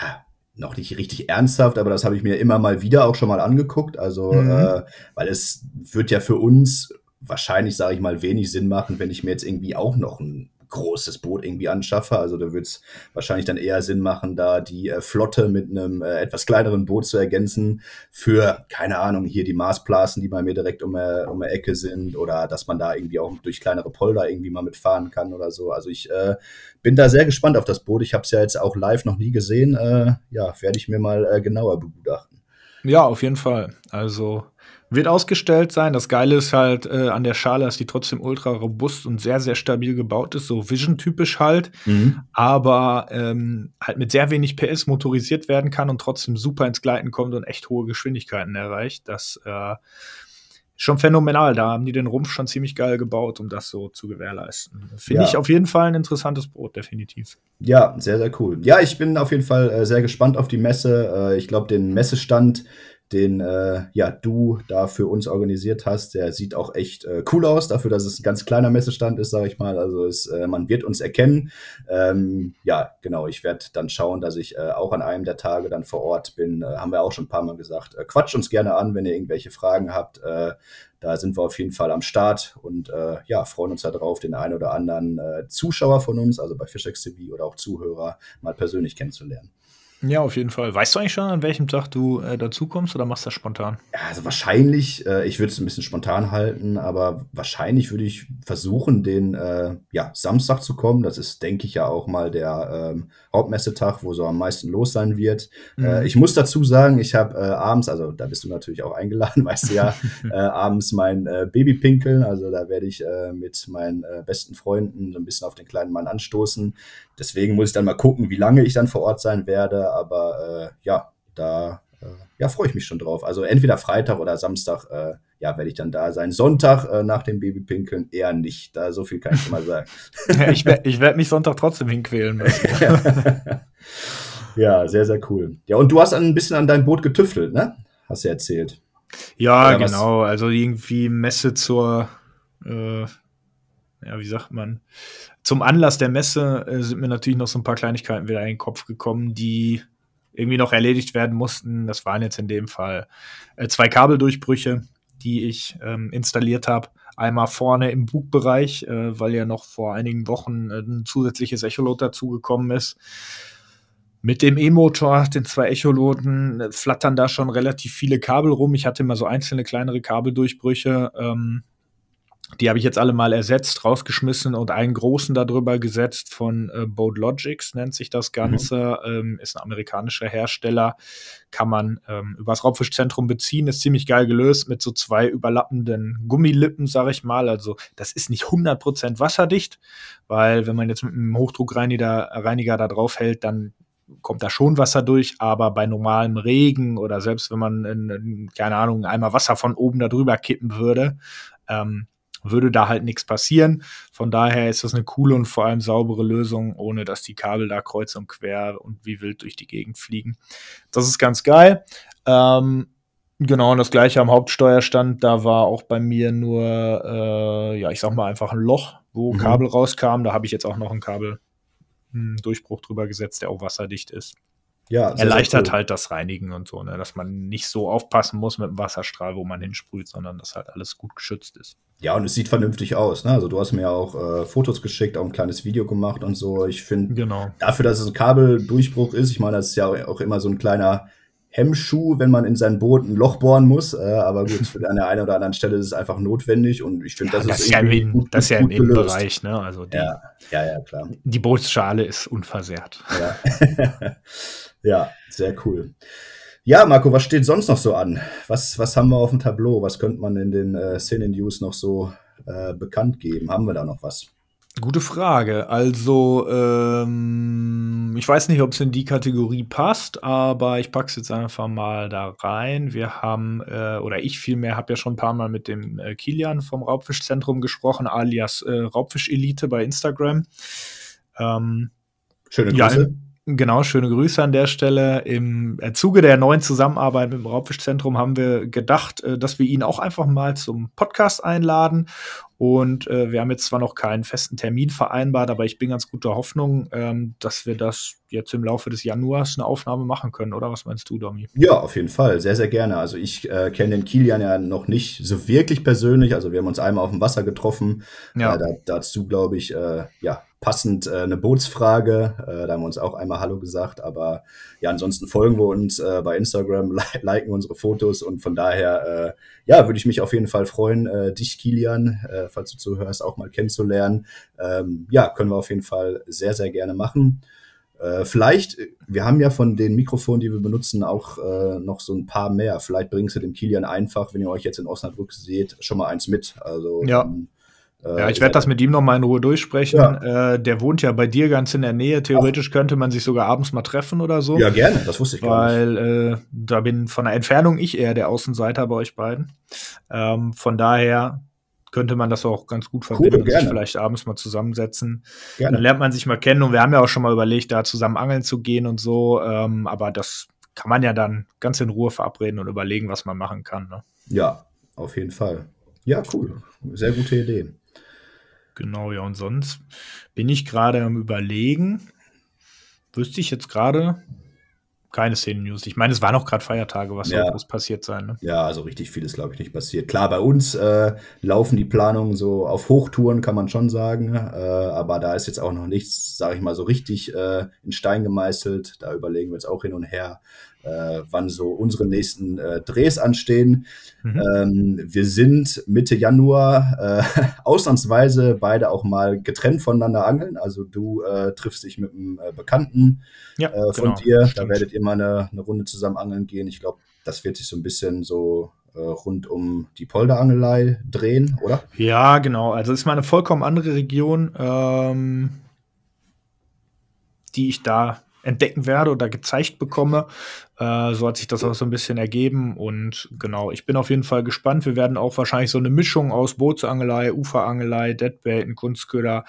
ja, noch nicht richtig ernsthaft, aber das habe ich mir immer mal wieder auch schon mal angeguckt. Also, mhm. äh, weil es wird ja für uns wahrscheinlich, sage ich mal, wenig Sinn machen, wenn ich mir jetzt irgendwie auch noch ein großes Boot irgendwie anschaffe. Also da wird es wahrscheinlich dann eher Sinn machen, da die äh, Flotte mit einem äh, etwas kleineren Boot zu ergänzen für, keine Ahnung, hier die Marsblasen, die bei mir direkt um, äh, um die Ecke sind oder dass man da irgendwie auch durch kleinere Polder irgendwie mal mitfahren kann oder so. Also ich äh, bin da sehr gespannt auf das Boot. Ich habe es ja jetzt auch live noch nie gesehen. Äh, ja, werde ich mir mal äh, genauer begutachten. Ja, auf jeden Fall. Also wird ausgestellt sein. Das Geile ist halt äh, an der Schale, dass die trotzdem ultra robust und sehr, sehr stabil gebaut ist, so Vision-typisch halt, mhm. aber ähm, halt mit sehr wenig PS motorisiert werden kann und trotzdem super ins Gleiten kommt und echt hohe Geschwindigkeiten erreicht. Das äh, schon phänomenal. Da haben die den Rumpf schon ziemlich geil gebaut, um das so zu gewährleisten. Finde ja. ich auf jeden Fall ein interessantes Brot, definitiv. Ja, sehr, sehr cool. Ja, ich bin auf jeden Fall äh, sehr gespannt auf die Messe. Äh, ich glaube, den Messestand den äh, ja du da für uns organisiert hast. Der sieht auch echt äh, cool aus, dafür, dass es ein ganz kleiner Messestand ist, sage ich mal. Also es, äh, man wird uns erkennen. Ähm, ja, genau. Ich werde dann schauen, dass ich äh, auch an einem der Tage dann vor Ort bin. Äh, haben wir auch schon ein paar Mal gesagt. Äh, quatscht uns gerne an, wenn ihr irgendwelche Fragen habt. Äh, da sind wir auf jeden Fall am Start und äh, ja, freuen uns darauf, den einen oder anderen äh, Zuschauer von uns, also bei Fishex TV oder auch Zuhörer, mal persönlich kennenzulernen. Ja, auf jeden Fall. Weißt du eigentlich schon, an welchem Tag du äh, dazukommst oder machst du das spontan? Ja, also wahrscheinlich, äh, ich würde es ein bisschen spontan halten, aber wahrscheinlich würde ich versuchen, den äh, ja, Samstag zu kommen. Das ist, denke ich, ja auch mal der ähm, Hauptmessetag, wo so am meisten los sein wird. Mhm. Äh, ich muss dazu sagen, ich habe äh, abends, also da bist du natürlich auch eingeladen, weißt du ja, äh, abends mein äh, Baby pinkeln. Also da werde ich äh, mit meinen äh, besten Freunden so ein bisschen auf den kleinen Mann anstoßen. Deswegen muss ich dann mal gucken, wie lange ich dann vor Ort sein werde. Aber äh, ja, da äh, ja, freue ich mich schon drauf. Also entweder Freitag oder Samstag, äh, ja, werde ich dann da sein. Sonntag äh, nach dem Babypinkeln eher nicht. Da so viel kann ich schon mal sagen. ich werde ich werd mich Sonntag trotzdem hinquälen müssen. ja, sehr, sehr cool. Ja, und du hast ein bisschen an deinem Boot getüftelt, ne? Hast du erzählt. Ja, Oder genau. Was? Also irgendwie Messe zur, äh, ja, wie sagt man, zum Anlass der Messe äh, sind mir natürlich noch so ein paar Kleinigkeiten wieder in den Kopf gekommen, die irgendwie noch erledigt werden mussten. Das waren jetzt in dem Fall äh, zwei Kabeldurchbrüche, die ich ähm, installiert habe. Einmal vorne im Bugbereich, äh, weil ja noch vor einigen Wochen äh, ein zusätzliches Echolot dazugekommen ist. Mit dem E-Motor, den zwei Echoloten, äh, flattern da schon relativ viele Kabel rum. Ich hatte immer so einzelne kleinere Kabeldurchbrüche. Ähm, die habe ich jetzt alle mal ersetzt, rausgeschmissen und einen großen darüber gesetzt von äh, Bode Logics, nennt sich das Ganze. Mhm. Ähm, ist ein amerikanischer Hersteller. Kann man ähm, übers Raubfischzentrum beziehen. Ist ziemlich geil gelöst mit so zwei überlappenden Gummilippen, sage ich mal. Also das ist nicht 100% wasserdicht, weil wenn man jetzt mit einem Hochdruckreiniger Reiniger da drauf hält, dann kommt da schon Wasser durch, aber bei normalem Regen oder selbst wenn man, in, in, keine Ahnung, einmal Wasser von oben da drüber kippen würde, ähm, würde da halt nichts passieren. Von daher ist das eine coole und vor allem saubere Lösung, ohne dass die Kabel da kreuz und quer und wie wild durch die Gegend fliegen. Das ist ganz geil. Ähm, genau, und das gleiche am Hauptsteuerstand, da war auch bei mir nur, äh, ja, ich sag mal einfach ein Loch, wo mhm. Kabel rauskam. Da habe ich jetzt auch noch ein Kabel einen Durchbruch drüber gesetzt, der auch wasserdicht ist. Ja, erleichtert cool. halt das Reinigen und so, ne? dass man nicht so aufpassen muss mit dem Wasserstrahl, wo man hinsprüht, sondern dass halt alles gut geschützt ist. Ja, und es sieht vernünftig aus. Ne? Also du hast mir auch äh, Fotos geschickt, auch ein kleines Video gemacht und so. Ich finde, genau. dafür, dass es ein Kabeldurchbruch ist, ich meine, das ist ja auch immer so ein kleiner Hemmschuh, wenn man in sein Boot ein Loch bohren muss. Äh, aber gut, an der einen oder anderen Stelle ist es einfach notwendig und ich finde, ja, das, das, ist ja im, gut, das ist ja im Innenbereich. Ne? Also die, ja, ja, ja, klar. Die Bootsschale ist unversehrt. Ja. ja, sehr cool. Ja, Marco, was steht sonst noch so an? Was, was haben wir auf dem Tableau? Was könnte man in den äh, Szenen-News noch so äh, bekannt geben? Haben wir da noch was? Gute Frage. Also, ähm, ich weiß nicht, ob es in die Kategorie passt, aber ich packe es jetzt einfach mal da rein. Wir haben, äh, oder ich vielmehr, habe ja schon ein paar Mal mit dem äh, Kilian vom Raubfischzentrum gesprochen, alias äh, Raubfischelite bei Instagram. Ähm, Schöne Grüße. Ja, Genau, schöne Grüße an der Stelle. Im äh, Zuge der neuen Zusammenarbeit mit dem Raubfischzentrum haben wir gedacht, äh, dass wir ihn auch einfach mal zum Podcast einladen. Und äh, wir haben jetzt zwar noch keinen festen Termin vereinbart, aber ich bin ganz guter Hoffnung, ähm, dass wir das jetzt im Laufe des Januars eine Aufnahme machen können, oder? Was meinst du, Domi? Ja, auf jeden Fall. Sehr, sehr gerne. Also ich äh, kenne den Kilian ja noch nicht so wirklich persönlich. Also wir haben uns einmal auf dem Wasser getroffen. Ja. Äh, da, dazu, glaube ich, ja, passend äh, eine Bootsfrage. Äh, da haben wir uns auch einmal Hallo gesagt. Aber ja, ansonsten folgen wir uns äh, bei Instagram, li liken unsere Fotos und von daher, äh, ja, würde ich mich auf jeden Fall freuen, äh, dich, Kilian, äh, falls du zuhörst, auch mal kennenzulernen. Ähm, ja, können wir auf jeden Fall sehr, sehr gerne machen. Äh, vielleicht, wir haben ja von den Mikrofonen, die wir benutzen, auch äh, noch so ein paar mehr. Vielleicht bringst du dem Kilian einfach, wenn ihr euch jetzt in Osnabrück seht, schon mal eins mit. Also ja. Ähm, äh, ja, ich werde das mit ihm noch mal in Ruhe durchsprechen. Ja. Äh, der wohnt ja bei dir ganz in der Nähe. Theoretisch Ach. könnte man sich sogar abends mal treffen oder so. Ja, gerne. Das wusste ich gar weil, nicht. Weil äh, da bin von der Entfernung ich eher der Außenseiter bei euch beiden. Ähm, von daher könnte man das auch ganz gut verbinden cool, und sich vielleicht abends mal zusammensetzen. Gerne. Dann lernt man sich mal kennen und wir haben ja auch schon mal überlegt, da zusammen angeln zu gehen und so. Ähm, aber das kann man ja dann ganz in Ruhe verabreden und überlegen, was man machen kann. Ne? Ja, auf jeden Fall. Ja, cool. Sehr gute Idee. Genau, ja, und sonst bin ich gerade am Überlegen. Wüsste ich jetzt gerade keine Szenen-News. Ich meine, es waren auch gerade Feiertage, was ja. soll groß passiert sein. Ne? Ja, also richtig viel ist, glaube ich, nicht passiert. Klar, bei uns äh, laufen die Planungen so auf Hochtouren, kann man schon sagen. Äh, aber da ist jetzt auch noch nichts, sage ich mal, so richtig äh, in Stein gemeißelt. Da überlegen wir jetzt auch hin und her äh, wann so unsere nächsten äh, Drehs anstehen. Mhm. Ähm, wir sind Mitte Januar äh, ausnahmsweise beide auch mal getrennt voneinander angeln. Also du äh, triffst dich mit einem äh, Bekannten ja, äh, von genau, dir. Stimmt. Da werdet ihr mal eine, eine Runde zusammen angeln gehen. Ich glaube, das wird sich so ein bisschen so rund um die Polderangelei drehen, oder? Ja, genau. Also es ist mal eine vollkommen andere Region, ähm, die ich da entdecken werde oder gezeigt bekomme. Äh, so hat sich das auch so ein bisschen ergeben. Und genau, ich bin auf jeden Fall gespannt. Wir werden auch wahrscheinlich so eine Mischung aus Bootsangelei, Uferangelei, Deadbaiten, Kunstköder,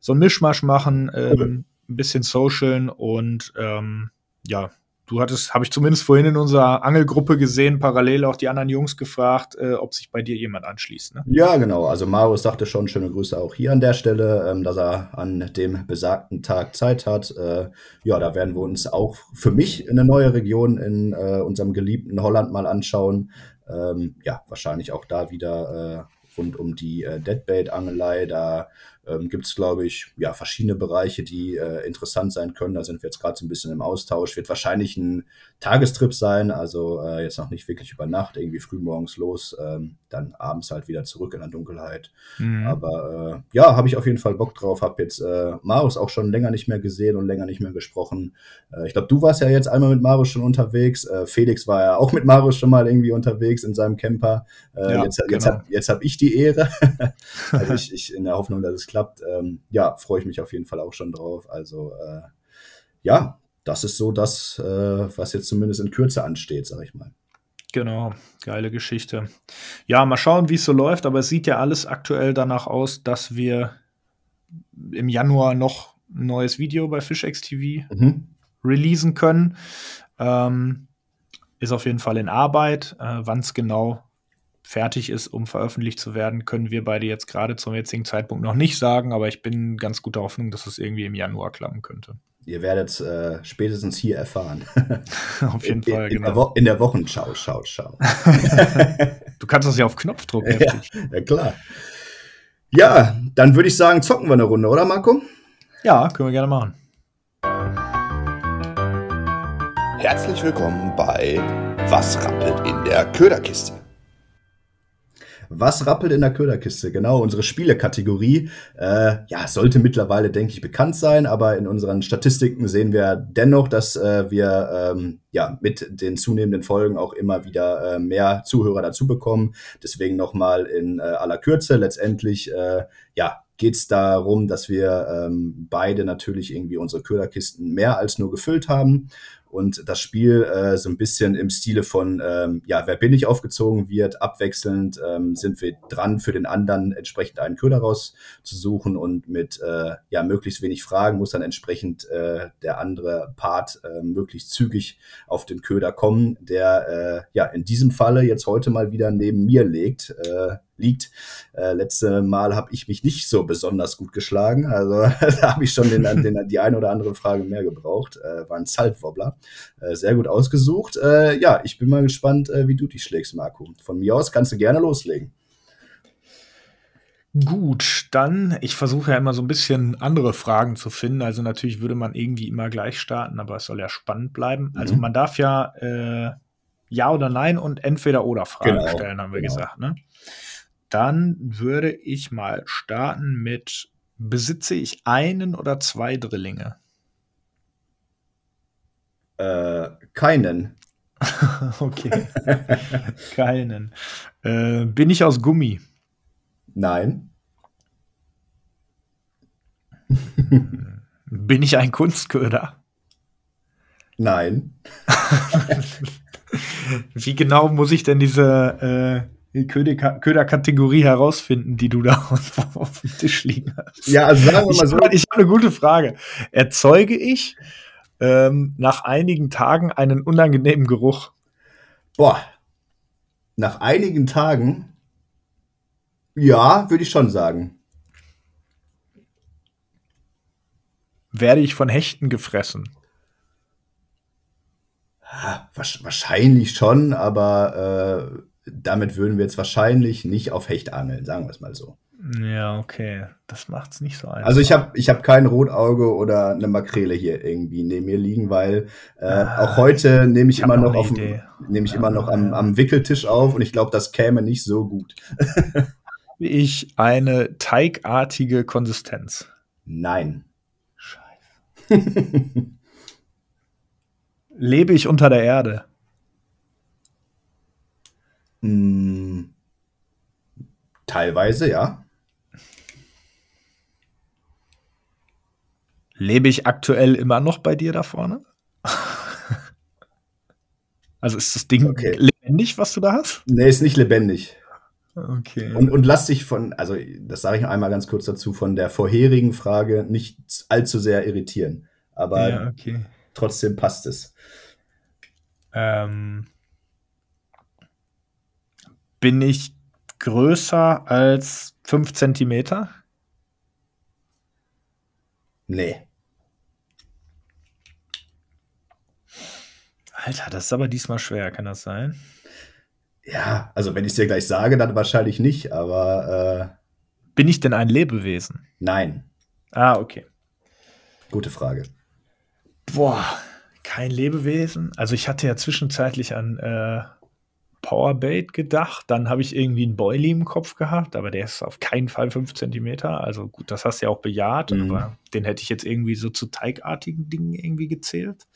so ein Mischmasch machen, ähm, ein bisschen socialen und ähm, ja, du hattest, habe ich zumindest vorhin in unserer Angelgruppe gesehen, parallel auch die anderen Jungs gefragt, äh, ob sich bei dir jemand anschließt. Ne? Ja, genau. Also Marius sagte schon, schöne Grüße auch hier an der Stelle, ähm, dass er an dem besagten Tag Zeit hat. Äh, ja, da werden wir uns auch für mich eine neue Region in äh, unserem geliebten Holland mal anschauen. Ähm, ja, wahrscheinlich auch da wieder äh, rund um die äh, Deadbait-Angelei. Da ähm, gibt es, glaube ich, ja, verschiedene Bereiche, die äh, interessant sein können. Da sind wir jetzt gerade so ein bisschen im Austausch. Wird wahrscheinlich ein Tagestrip sein, also äh, jetzt noch nicht wirklich über Nacht, irgendwie früh morgens los, ähm, dann abends halt wieder zurück in der Dunkelheit. Mhm. Aber äh, ja, habe ich auf jeden Fall Bock drauf. Habe jetzt äh, Marius auch schon länger nicht mehr gesehen und länger nicht mehr gesprochen. Äh, ich glaube, du warst ja jetzt einmal mit Marius schon unterwegs. Äh, Felix war ja auch mit Marius schon mal irgendwie unterwegs in seinem Camper. Ja, jetzt genau. jetzt habe hab ich die Ehre. also ich, ich in der Hoffnung, dass es klappt. Ähm, ja, freue ich mich auf jeden Fall auch schon drauf. Also äh, ja, das ist so das, äh, was jetzt zumindest in Kürze ansteht, sag ich mal. Genau, geile Geschichte. Ja, mal schauen, wie es so läuft, aber es sieht ja alles aktuell danach aus, dass wir im Januar noch ein neues Video bei FishX TV mhm. releasen können. Ähm, ist auf jeden Fall in Arbeit. Äh, Wann es genau fertig ist, um veröffentlicht zu werden, können wir beide jetzt gerade zum jetzigen Zeitpunkt noch nicht sagen, aber ich bin ganz guter Hoffnung, dass es irgendwie im Januar klappen könnte. Ihr werdet äh, spätestens hier erfahren. auf jeden in, Fall, in, genau. In der, Wochenschau, schau, schau. du kannst das ja auf Knopfdruck. Ja, ja, klar. Ja, dann würde ich sagen, zocken wir eine Runde, oder Marco? Ja, können wir gerne machen. Herzlich willkommen bei Was rappelt in der Köderkiste? Was rappelt in der Köderkiste? Genau, unsere Spielekategorie. Äh, ja, sollte mittlerweile, denke ich, bekannt sein, aber in unseren Statistiken sehen wir dennoch, dass äh, wir ähm, ja mit den zunehmenden Folgen auch immer wieder äh, mehr Zuhörer dazu bekommen. Deswegen nochmal in äh, aller Kürze. Letztendlich, äh, ja, geht es darum, dass wir ähm, beide natürlich irgendwie unsere Köderkisten mehr als nur gefüllt haben und das Spiel äh, so ein bisschen im Stile von, ähm, ja, wer bin ich aufgezogen wird, abwechselnd ähm, sind wir dran, für den anderen entsprechend einen Köder rauszusuchen und mit äh, ja, möglichst wenig Fragen muss dann entsprechend äh, der andere Part äh, möglichst zügig auf den Köder kommen, der äh, ja in diesem Falle jetzt heute mal wieder neben mir legt. Äh, liegt. Äh, letzte Mal habe ich mich nicht so besonders gut geschlagen. Also da habe ich schon den, den, die eine oder andere Frage mehr gebraucht. Äh, war ein Saltwobbler. Äh, sehr gut ausgesucht. Äh, ja, ich bin mal gespannt, äh, wie du dich schlägst, Marco. Von mir aus kannst du gerne loslegen. Gut, dann, ich versuche ja immer so ein bisschen andere Fragen zu finden. Also natürlich würde man irgendwie immer gleich starten, aber es soll ja spannend bleiben. Also mhm. man darf ja äh, Ja oder Nein und entweder oder Fragen genau, stellen, haben wir genau. gesagt. Ne? Dann würde ich mal starten mit, besitze ich einen oder zwei Drillinge? Äh, keinen. okay. keinen. Äh, bin ich aus Gummi? Nein. bin ich ein Kunstköder? Nein. Wie genau muss ich denn diese äh, Köderkategorie herausfinden, die du da auf dem Tisch liegen hast? Ja, also sagen wir mal so. Ich, habe eine gute Frage. Erzeuge ich ähm, nach einigen Tagen einen unangenehmen Geruch? Boah, nach einigen Tagen, ja, würde ich schon sagen. Werde ich von Hechten gefressen? Wahrscheinlich schon, aber äh, damit würden wir jetzt wahrscheinlich nicht auf Hecht angeln, sagen wir es mal so. Ja, okay. Das macht es nicht so einfach. Also ich habe ich hab kein Rotauge oder eine Makrele hier irgendwie neben mir liegen, weil äh, ah, auch heute nehme ich, ich immer noch, auf nehme ich ja, immer noch am, am Wickeltisch auf und ich glaube, das käme nicht so gut. habe ich eine teigartige Konsistenz? Nein. Scheiße. Lebe ich unter der Erde? Hm, teilweise, ja. Lebe ich aktuell immer noch bei dir da vorne? also ist das Ding okay. lebendig, was du da hast? Nee, ist nicht lebendig. Okay. Und, und lass dich von, also das sage ich noch einmal ganz kurz dazu, von der vorherigen Frage nicht allzu sehr irritieren. Aber ja, okay. trotzdem passt es. Ähm, bin ich größer als 5 Zentimeter? Nee. Alter, das ist aber diesmal schwer, kann das sein? Ja, also wenn ich es dir gleich sage, dann wahrscheinlich nicht, aber. Äh, Bin ich denn ein Lebewesen? Nein. Ah, okay. Gute Frage. Boah, kein Lebewesen. Also ich hatte ja zwischenzeitlich an äh, Powerbait gedacht. Dann habe ich irgendwie einen Boilie im Kopf gehabt, aber der ist auf keinen Fall 5 cm. Also gut, das hast du ja auch bejaht, mhm. aber den hätte ich jetzt irgendwie so zu teigartigen Dingen irgendwie gezählt.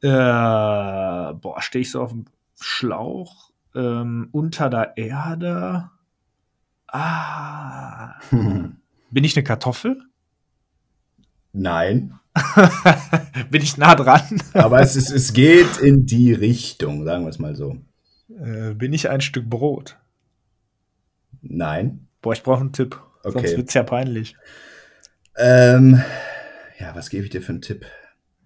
Äh, boah, stehe ich so auf dem Schlauch ähm, unter der Erde. Ah. Hm. Bin ich eine Kartoffel? Nein. Bin ich nah dran? Aber es, ist, es geht in die Richtung, sagen wir es mal so. Äh, bin ich ein Stück Brot? Nein. Boah, ich brauche einen Tipp. Okay. Sonst wird es ja peinlich. Ähm, ja, was gebe ich dir für einen Tipp?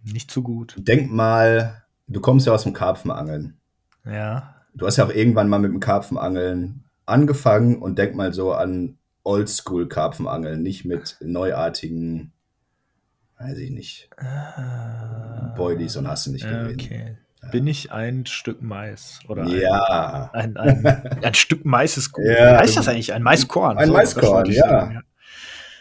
Nicht zu gut. Denk mal, du kommst ja aus dem Karpfenangeln. Ja. Du hast ja auch irgendwann mal mit dem Karpfenangeln angefangen und denk mal so an Oldschool-Karpfenangeln, nicht mit neuartigen, weiß ich nicht, ah, Boilies und hast du nicht gesehen. Okay. Bin ich ein Stück Mais? Oder ja. Ein, ein, ein, ein Stück Mais ist gut. Ja. Wie heißt das eigentlich? Ein Maiskorn? Ein so, Maiskorn, ja. ja.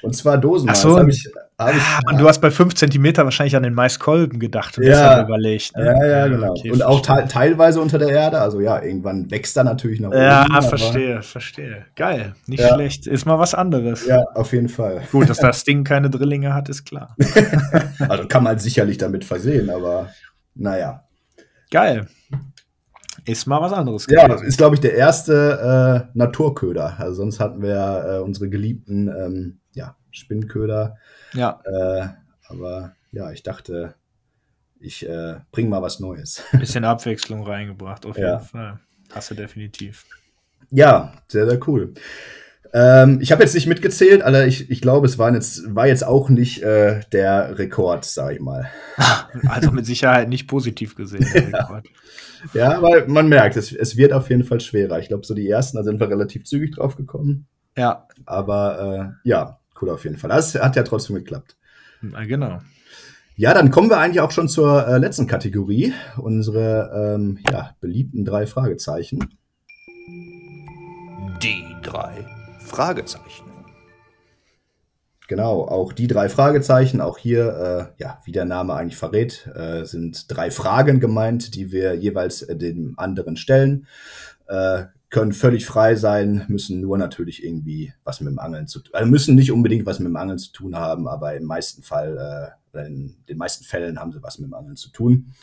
Und zwar Dosenmaß. Ach so. Hab ich, hab ich, ah, und du hast bei 5 cm wahrscheinlich an den Maiskolben gedacht und ja. deshalb überlegt. Ne? Ja, ja, genau. Okay, und auch te teilweise unter der Erde. Also ja, irgendwann wächst da natürlich noch. Ja, oben, verstehe, verstehe. Geil, nicht ja. schlecht. Ist mal was anderes. Ja, auf jeden Fall. Gut, dass das Ding keine Drillinge hat, ist klar. also kann man sicherlich damit versehen, aber naja. Geil. Ist mal was anderes. Gewesen. Ja, ist, glaube ich, der erste äh, Naturköder. Also sonst hatten wir äh, unsere geliebten ähm, ja, Spinnköder. Ja. Äh, aber ja, ich dachte, ich äh, bringe mal was Neues. Bisschen Abwechslung reingebracht, auf jeden ja. Fall. Hast du definitiv. Ja, sehr, sehr cool. Ähm, ich habe jetzt nicht mitgezählt, aber ich, ich glaube, es waren jetzt, war jetzt auch nicht äh, der Rekord, sage ich mal. Also mit Sicherheit nicht positiv gesehen, der Rekord. ja, aber man merkt, es, es wird auf jeden Fall schwerer. Ich glaube, so die ersten, da sind wir relativ zügig drauf gekommen. Ja. Aber äh, ja, cool auf jeden Fall. Das hat ja trotzdem geklappt. Na, genau. Ja, dann kommen wir eigentlich auch schon zur äh, letzten Kategorie, unsere ähm, ja, beliebten drei Fragezeichen. Die drei Fragezeichen. Genau, auch die drei Fragezeichen, auch hier, äh, ja, wie der Name eigentlich verrät, äh, sind drei Fragen gemeint, die wir jeweils äh, dem anderen stellen. Äh, können völlig frei sein, müssen nur natürlich irgendwie was mit dem Angeln zu tun, also müssen nicht unbedingt was mit dem Angeln zu tun haben, aber im meisten Fall, äh, in den meisten Fällen haben sie was mit dem Angeln zu tun.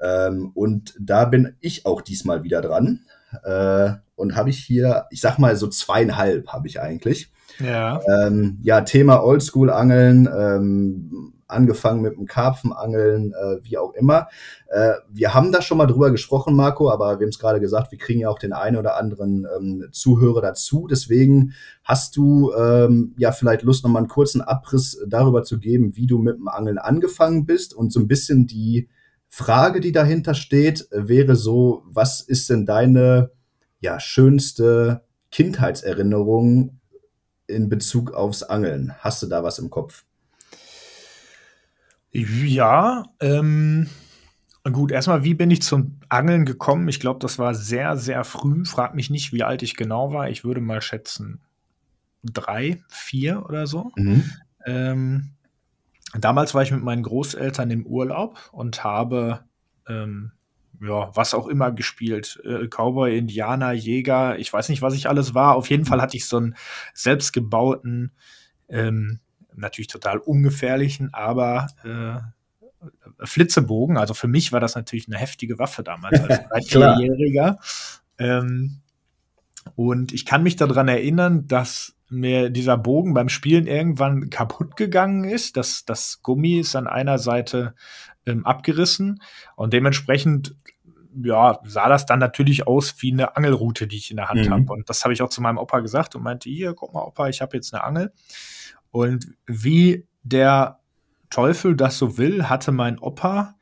Ähm, und da bin ich auch diesmal wieder dran äh, und habe ich hier, ich sag mal so zweieinhalb habe ich eigentlich. Ja. Ähm, ja, Thema Oldschool-Angeln, ähm, angefangen mit dem Karpfenangeln, äh, wie auch immer. Äh, wir haben da schon mal drüber gesprochen, Marco, aber wir haben es gerade gesagt, wir kriegen ja auch den einen oder anderen ähm, Zuhörer dazu. Deswegen hast du ähm, ja vielleicht Lust, noch mal einen kurzen Abriss darüber zu geben, wie du mit dem Angeln angefangen bist und so ein bisschen die Frage, die dahinter steht, wäre so, was ist denn deine ja, schönste Kindheitserinnerung in Bezug aufs Angeln? Hast du da was im Kopf? Ja, ähm, gut, erstmal, wie bin ich zum Angeln gekommen? Ich glaube, das war sehr, sehr früh. Frag mich nicht, wie alt ich genau war. Ich würde mal schätzen, drei, vier oder so. Mhm. Ähm, damals war ich mit meinen Großeltern im Urlaub und habe ähm, ja, was auch immer gespielt. Äh, Cowboy, Indianer, Jäger, ich weiß nicht, was ich alles war. Auf jeden Fall hatte ich so einen selbstgebauten, ähm, natürlich total ungefährlichen, aber äh, Flitzebogen. Also für mich war das natürlich eine heftige Waffe damals als Dreijähriger. ähm, und ich kann mich daran erinnern, dass mir dieser Bogen beim Spielen irgendwann kaputt gegangen ist. Das, das Gummi ist an einer Seite ähm, abgerissen und dementsprechend ja, sah das dann natürlich aus wie eine Angelroute, die ich in der Hand mhm. habe. Und das habe ich auch zu meinem Opa gesagt und meinte, hier, guck mal, Opa, ich habe jetzt eine Angel. Und wie der Teufel das so will, hatte mein Opa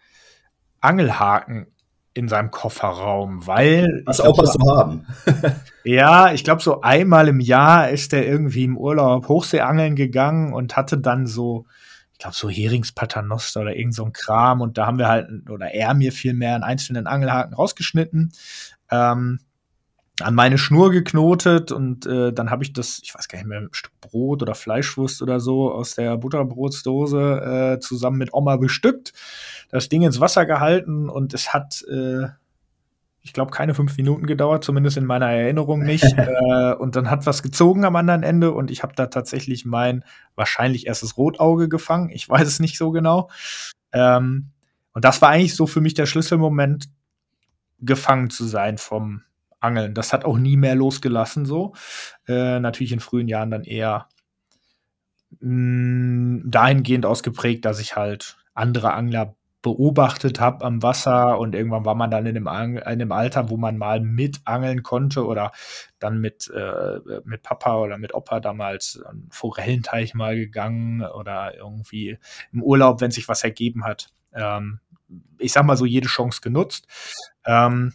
Angelhaken in seinem Kofferraum, weil. Was auch was zu haben. ja, ich glaube, so einmal im Jahr ist er irgendwie im Urlaub Hochseeangeln gegangen und hatte dann so, ich glaube, so Heringspaternoster oder irgend so ein Kram. Und da haben wir halt, oder er mir vielmehr einen einzelnen Angelhaken rausgeschnitten. Ähm, an meine Schnur geknotet und äh, dann habe ich das, ich weiß gar nicht mehr, ein Stück Brot oder Fleischwurst oder so aus der Butterbrotsdose äh, zusammen mit Oma bestückt, das Ding ins Wasser gehalten und es hat, äh, ich glaube, keine fünf Minuten gedauert, zumindest in meiner Erinnerung nicht. äh, und dann hat was gezogen am anderen Ende und ich habe da tatsächlich mein wahrscheinlich erstes Rotauge gefangen. Ich weiß es nicht so genau. Ähm, und das war eigentlich so für mich der Schlüsselmoment, gefangen zu sein vom Angeln. Das hat auch nie mehr losgelassen so. Äh, natürlich in frühen Jahren dann eher mh, mm, dahingehend ausgeprägt, dass ich halt andere Angler beobachtet habe am Wasser und irgendwann war man dann in einem, in einem Alter, wo man mal mit angeln konnte oder dann mit, äh, mit Papa oder mit Opa damals einen Forellenteich mal gegangen oder irgendwie im Urlaub, wenn sich was ergeben hat. Ähm, ich sag mal so, jede Chance genutzt. Ähm,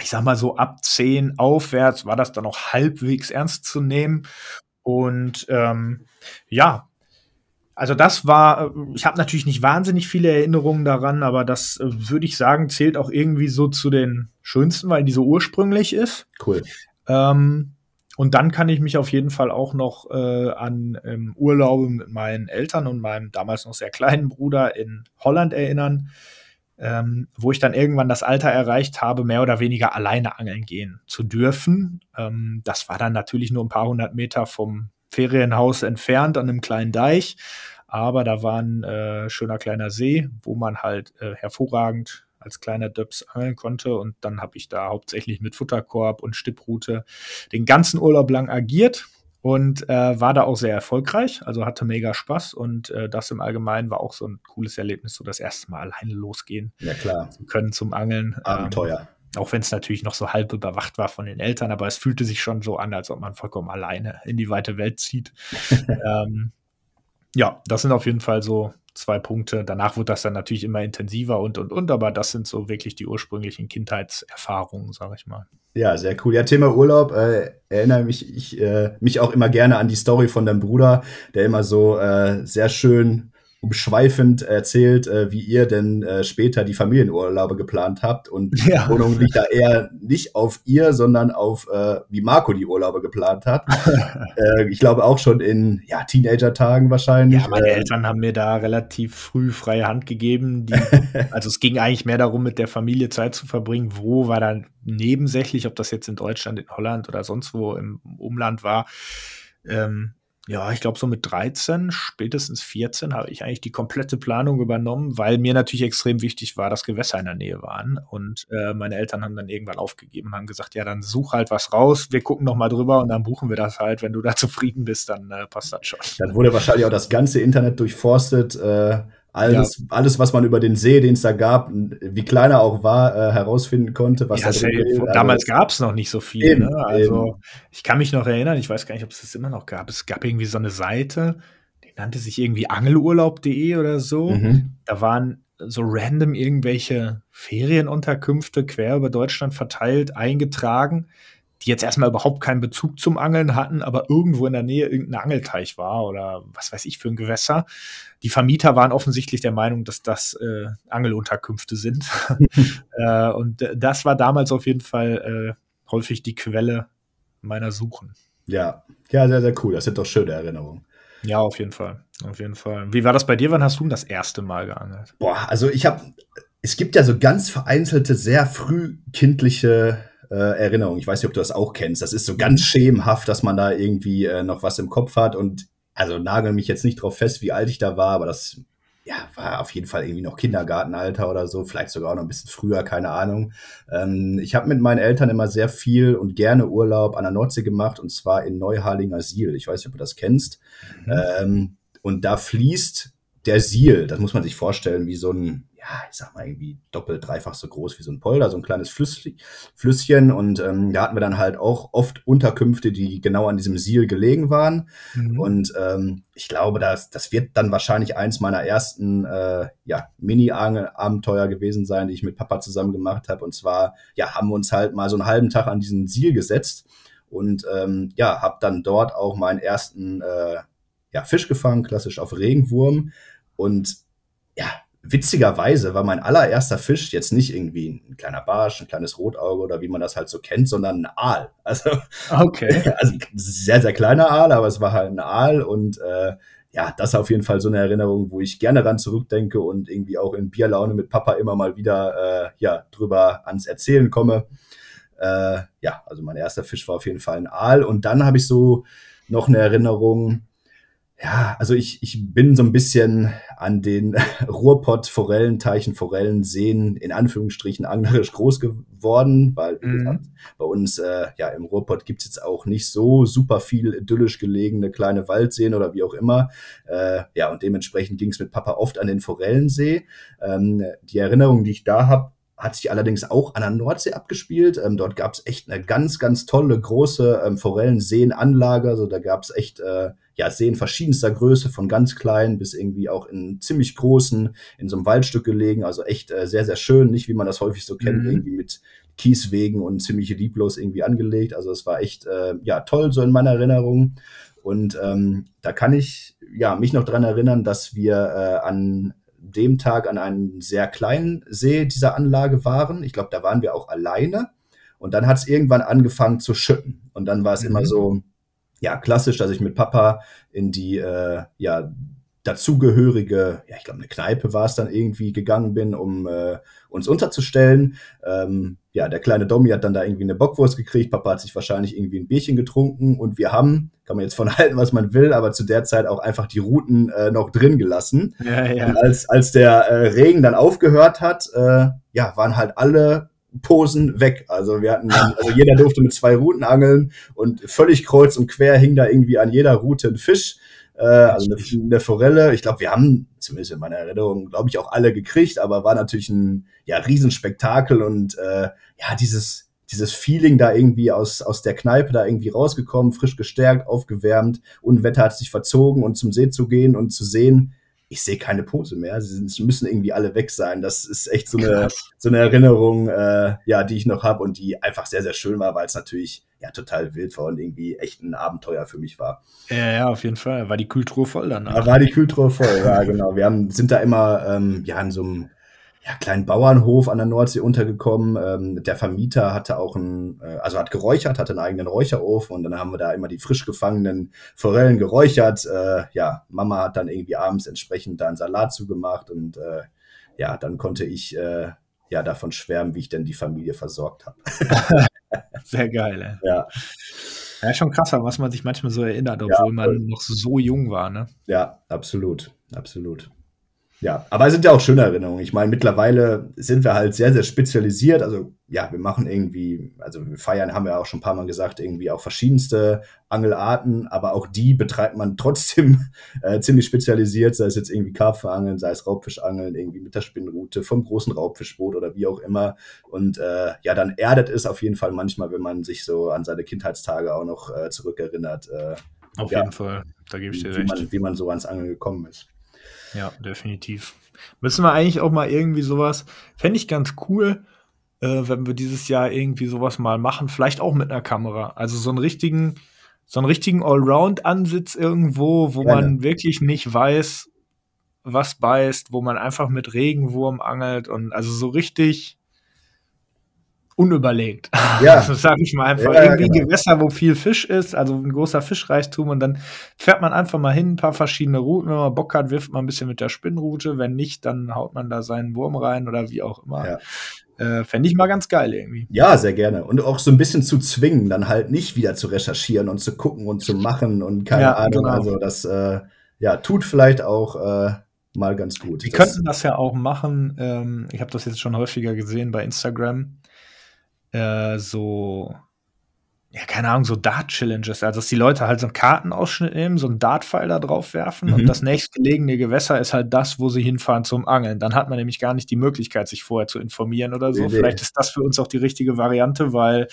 ich sag mal so, ab 10 aufwärts war das dann auch halbwegs ernst zu nehmen. Und ähm, ja, also das war, ich habe natürlich nicht wahnsinnig viele Erinnerungen daran, aber das äh, würde ich sagen, zählt auch irgendwie so zu den schönsten, weil die so ursprünglich ist. Cool. Ähm, und dann kann ich mich auf jeden Fall auch noch äh, an ähm, Urlaube mit meinen Eltern und meinem damals noch sehr kleinen Bruder in Holland erinnern ähm, wo ich dann irgendwann das Alter erreicht habe, mehr oder weniger alleine angeln gehen zu dürfen. Ähm, das war dann natürlich nur ein paar hundert Meter vom Ferienhaus entfernt an einem kleinen Deich. Aber da war ein äh, schöner kleiner See, wo man halt äh, hervorragend als kleiner Döps angeln konnte. Und dann habe ich da hauptsächlich mit Futterkorb und Stipprute den ganzen Urlaub lang agiert und äh, war da auch sehr erfolgreich, also hatte mega Spaß und äh, das im Allgemeinen war auch so ein cooles Erlebnis, so das erste Mal alleine losgehen ja, klar. zu können zum Angeln. Abenteuer. Ähm, auch wenn es natürlich noch so halb überwacht war von den Eltern, aber es fühlte sich schon so an, als ob man vollkommen alleine in die weite Welt zieht. ähm, ja, das sind auf jeden Fall so zwei Punkte. Danach wird das dann natürlich immer intensiver und und und, aber das sind so wirklich die ursprünglichen Kindheitserfahrungen, sage ich mal. Ja, sehr cool. Ja, Thema Urlaub, äh, erinnere mich, ich, äh, mich auch immer gerne an die Story von deinem Bruder, der immer so äh, sehr schön umschweifend erzählt, äh, wie ihr denn äh, später die Familienurlaube geplant habt. Und ja. die Wohnung liegt da eher nicht auf ihr, sondern auf, äh, wie Marco die Urlaube geplant hat. äh, ich glaube auch schon in ja, Teenager-Tagen wahrscheinlich. Ja, meine Eltern haben mir da relativ früh freie Hand gegeben. Die, also es ging eigentlich mehr darum, mit der Familie Zeit zu verbringen. Wo war dann nebensächlich, ob das jetzt in Deutschland, in Holland oder sonst wo im Umland war. Ähm, ja, ich glaube, so mit 13, spätestens 14 habe ich eigentlich die komplette Planung übernommen, weil mir natürlich extrem wichtig war, dass Gewässer in der Nähe waren. Und äh, meine Eltern haben dann irgendwann aufgegeben und haben gesagt, ja, dann such halt was raus, wir gucken noch mal drüber und dann buchen wir das halt. Wenn du da zufrieden bist, dann äh, passt das schon. Dann wurde wahrscheinlich auch das ganze Internet durchforstet. Äh alles, ja. alles, was man über den See, den es da gab, wie klein er auch war, äh, herausfinden konnte, was ja, da drin ist. Damals gab es noch nicht so viel. Eben, ne? Also eben. ich kann mich noch erinnern, ich weiß gar nicht, ob es das immer noch gab. Es gab irgendwie so eine Seite, die nannte sich irgendwie angelurlaub.de oder so. Mhm. Da waren so random irgendwelche Ferienunterkünfte quer über Deutschland verteilt eingetragen die jetzt erstmal überhaupt keinen Bezug zum Angeln hatten, aber irgendwo in der Nähe irgendein Angelteich war oder was weiß ich für ein Gewässer. Die Vermieter waren offensichtlich der Meinung, dass das äh, Angelunterkünfte sind. äh, und das war damals auf jeden Fall äh, häufig die Quelle meiner Suchen. Ja, ja, sehr, sehr cool. Das sind doch schöne Erinnerungen. Ja, auf jeden Fall. Auf jeden Fall. Wie war das bei dir? Wann hast du das erste Mal geangelt? Boah, also ich habe, es gibt ja so ganz vereinzelte, sehr frühkindliche äh, Erinnerung. Ich weiß nicht, ob du das auch kennst. Das ist so ganz schemenhaft, dass man da irgendwie äh, noch was im Kopf hat. Und also nagel mich jetzt nicht drauf fest, wie alt ich da war, aber das ja, war auf jeden Fall irgendwie noch Kindergartenalter oder so, vielleicht sogar auch noch ein bisschen früher, keine Ahnung. Ähm, ich habe mit meinen Eltern immer sehr viel und gerne Urlaub an der Nordsee gemacht und zwar in Neuharlinger Siel. Ich weiß nicht, ob du das kennst. Mhm. Ähm, und da fließt der Siel, das muss man sich vorstellen, wie so ein ja, ich sag mal, irgendwie doppelt, dreifach so groß wie so ein Polder, so ein kleines Flüsschen. Und ähm, da hatten wir dann halt auch oft Unterkünfte, die genau an diesem Siel gelegen waren. Mhm. Und ähm, ich glaube, das, das wird dann wahrscheinlich eins meiner ersten äh, ja, Mini-Abenteuer gewesen sein, die ich mit Papa zusammen gemacht habe. Und zwar, ja, haben wir uns halt mal so einen halben Tag an diesen Siel gesetzt und ähm, ja, habe dann dort auch meinen ersten äh, ja, Fisch gefangen, klassisch auf Regenwurm. Und ja, witzigerweise war mein allererster Fisch jetzt nicht irgendwie ein kleiner Barsch, ein kleines Rotauge oder wie man das halt so kennt, sondern ein Aal. Also, okay. also sehr, sehr kleiner Aal, aber es war halt ein Aal und äh, ja, das ist auf jeden Fall so eine Erinnerung, wo ich gerne ran zurückdenke und irgendwie auch in Bierlaune mit Papa immer mal wieder äh, ja, drüber ans Erzählen komme. Äh, ja, also mein erster Fisch war auf jeden Fall ein Aal. Und dann habe ich so noch eine Erinnerung, ja, also ich, ich bin so ein bisschen an den Ruhrpott-Forellen, Teichen, Forellen, Seen in Anführungsstrichen anglerisch groß geworden, weil wie mhm. gesagt, bei uns äh, ja im Ruhrpott gibt's jetzt auch nicht so super viel idyllisch gelegene kleine Waldseen oder wie auch immer. Äh, ja, und dementsprechend ging's mit Papa oft an den Forellensee. Ähm, die Erinnerung, die ich da habe, hat sich allerdings auch an der Nordsee abgespielt. Ähm, dort gab es echt eine ganz, ganz tolle große ähm, Forellenseenanlage. Also da gab es echt äh, ja, Seen verschiedenster Größe, von ganz klein bis irgendwie auch in ziemlich großen, in so einem Waldstück gelegen. Also echt äh, sehr, sehr schön. Nicht wie man das häufig so kennt, mhm. irgendwie mit Kieswegen und ziemlich lieblos irgendwie angelegt. Also es war echt äh, ja toll so in meiner Erinnerung. Und ähm, da kann ich ja mich noch dran erinnern, dass wir äh, an dem Tag an einem sehr kleinen See dieser Anlage waren. Ich glaube, da waren wir auch alleine. Und dann hat es irgendwann angefangen zu schütten. Und dann war es mhm. immer so, ja, klassisch, dass ich mit Papa in die, äh, ja, dazugehörige, ja, ich glaube, eine Kneipe war es dann irgendwie gegangen bin, um äh, uns unterzustellen. Ähm, ja, der kleine Domi hat dann da irgendwie eine Bockwurst gekriegt, Papa hat sich wahrscheinlich irgendwie ein Bierchen getrunken und wir haben, kann man jetzt von halten, was man will, aber zu der Zeit auch einfach die Routen äh, noch drin gelassen. Ja, ja. Und als, als der äh, Regen dann aufgehört hat, äh, ja, waren halt alle Posen weg. Also wir hatten, also jeder durfte mit zwei Routen angeln und völlig kreuz und quer hing da irgendwie an jeder Route ein Fisch äh, also eine, eine Forelle. Ich glaube, wir haben, zumindest in meiner Erinnerung, glaube ich, auch alle gekriegt, aber war natürlich ein ja, Riesenspektakel und äh, ja, dieses, dieses Feeling da irgendwie aus, aus der Kneipe da irgendwie rausgekommen, frisch gestärkt, aufgewärmt, Unwetter hat sich verzogen und zum See zu gehen und zu sehen, ich sehe keine Pose mehr. Sie müssen irgendwie alle weg sein. Das ist echt so eine, so eine Erinnerung, äh, ja, die ich noch habe und die einfach sehr, sehr schön war, weil es natürlich ja total wild war und irgendwie echt ein Abenteuer für mich war. Ja, ja, auf jeden Fall. War die Kultur voll danach. Da war die Kultur voll, ja, genau. Wir haben, sind da immer ähm, ja in so einem ja, kleinen Bauernhof an der Nordsee untergekommen. Ähm, der Vermieter hatte auch ein, äh, also hat geräuchert, hatte einen eigenen Räucherofen und dann haben wir da immer die frisch gefangenen Forellen geräuchert. Äh, ja, Mama hat dann irgendwie abends entsprechend da einen Salat zugemacht und äh, ja, dann konnte ich äh, ja davon schwärmen, wie ich denn die Familie versorgt habe. Sehr geil, ey. Ja. Ja, schon krasser, was man sich manchmal so erinnert, obwohl ja, man noch so jung war, ne? Ja, absolut, absolut. Ja, aber es sind ja auch schöne Erinnerungen. Ich meine, mittlerweile sind wir halt sehr, sehr spezialisiert. Also ja, wir machen irgendwie, also wir feiern, haben wir auch schon ein paar Mal gesagt, irgendwie auch verschiedenste Angelarten, aber auch die betreibt man trotzdem äh, ziemlich spezialisiert, sei es jetzt irgendwie Karpfenangeln, sei es Raubfischangeln, irgendwie mit der Spinnrute, vom großen Raubfischboot oder wie auch immer. Und äh, ja, dann erdet es auf jeden Fall manchmal, wenn man sich so an seine Kindheitstage auch noch äh, zurückerinnert. Äh, auf ja, jeden Fall, da gebe ich dir wie recht. Man, wie man so ans Angeln gekommen ist. Ja, definitiv. Müssen wir eigentlich auch mal irgendwie sowas, fände ich ganz cool, äh, wenn wir dieses Jahr irgendwie sowas mal machen, vielleicht auch mit einer Kamera. Also so einen richtigen, so einen richtigen Allround-Ansitz irgendwo, wo Gerne. man wirklich nicht weiß, was beißt, wo man einfach mit Regenwurm angelt und also so richtig unüberlegt. Ja. Das sage ich mal einfach. Ja, Irgendwie genau. Gewässer, wo viel Fisch ist, also ein großer Fischreichtum und dann fährt man einfach mal hin, ein paar verschiedene Routen. Wenn man Bock hat, wirft man ein bisschen mit der Spinnrute. Wenn nicht, dann haut man da seinen Wurm rein oder wie auch immer. Ja. Äh, Fände ich mal ganz geil irgendwie. Ja, sehr gerne. Und auch so ein bisschen zu zwingen, dann halt nicht wieder zu recherchieren und zu gucken und zu machen und keine ja, Ahnung. Genau. Also das äh, ja, tut vielleicht auch äh, mal ganz gut. Wir könnten das ja auch machen. Ähm, ich habe das jetzt schon häufiger gesehen bei Instagram äh, so, ja, keine Ahnung, so Dart-Challenges. Also, dass die Leute halt so einen Kartenausschnitt nehmen, so einen Dart-Pfeil da drauf werfen mhm. und das nächstgelegene Gewässer ist halt das, wo sie hinfahren zum Angeln. Dann hat man nämlich gar nicht die Möglichkeit, sich vorher zu informieren oder so. Nee, Vielleicht ist das für uns auch die richtige Variante, weil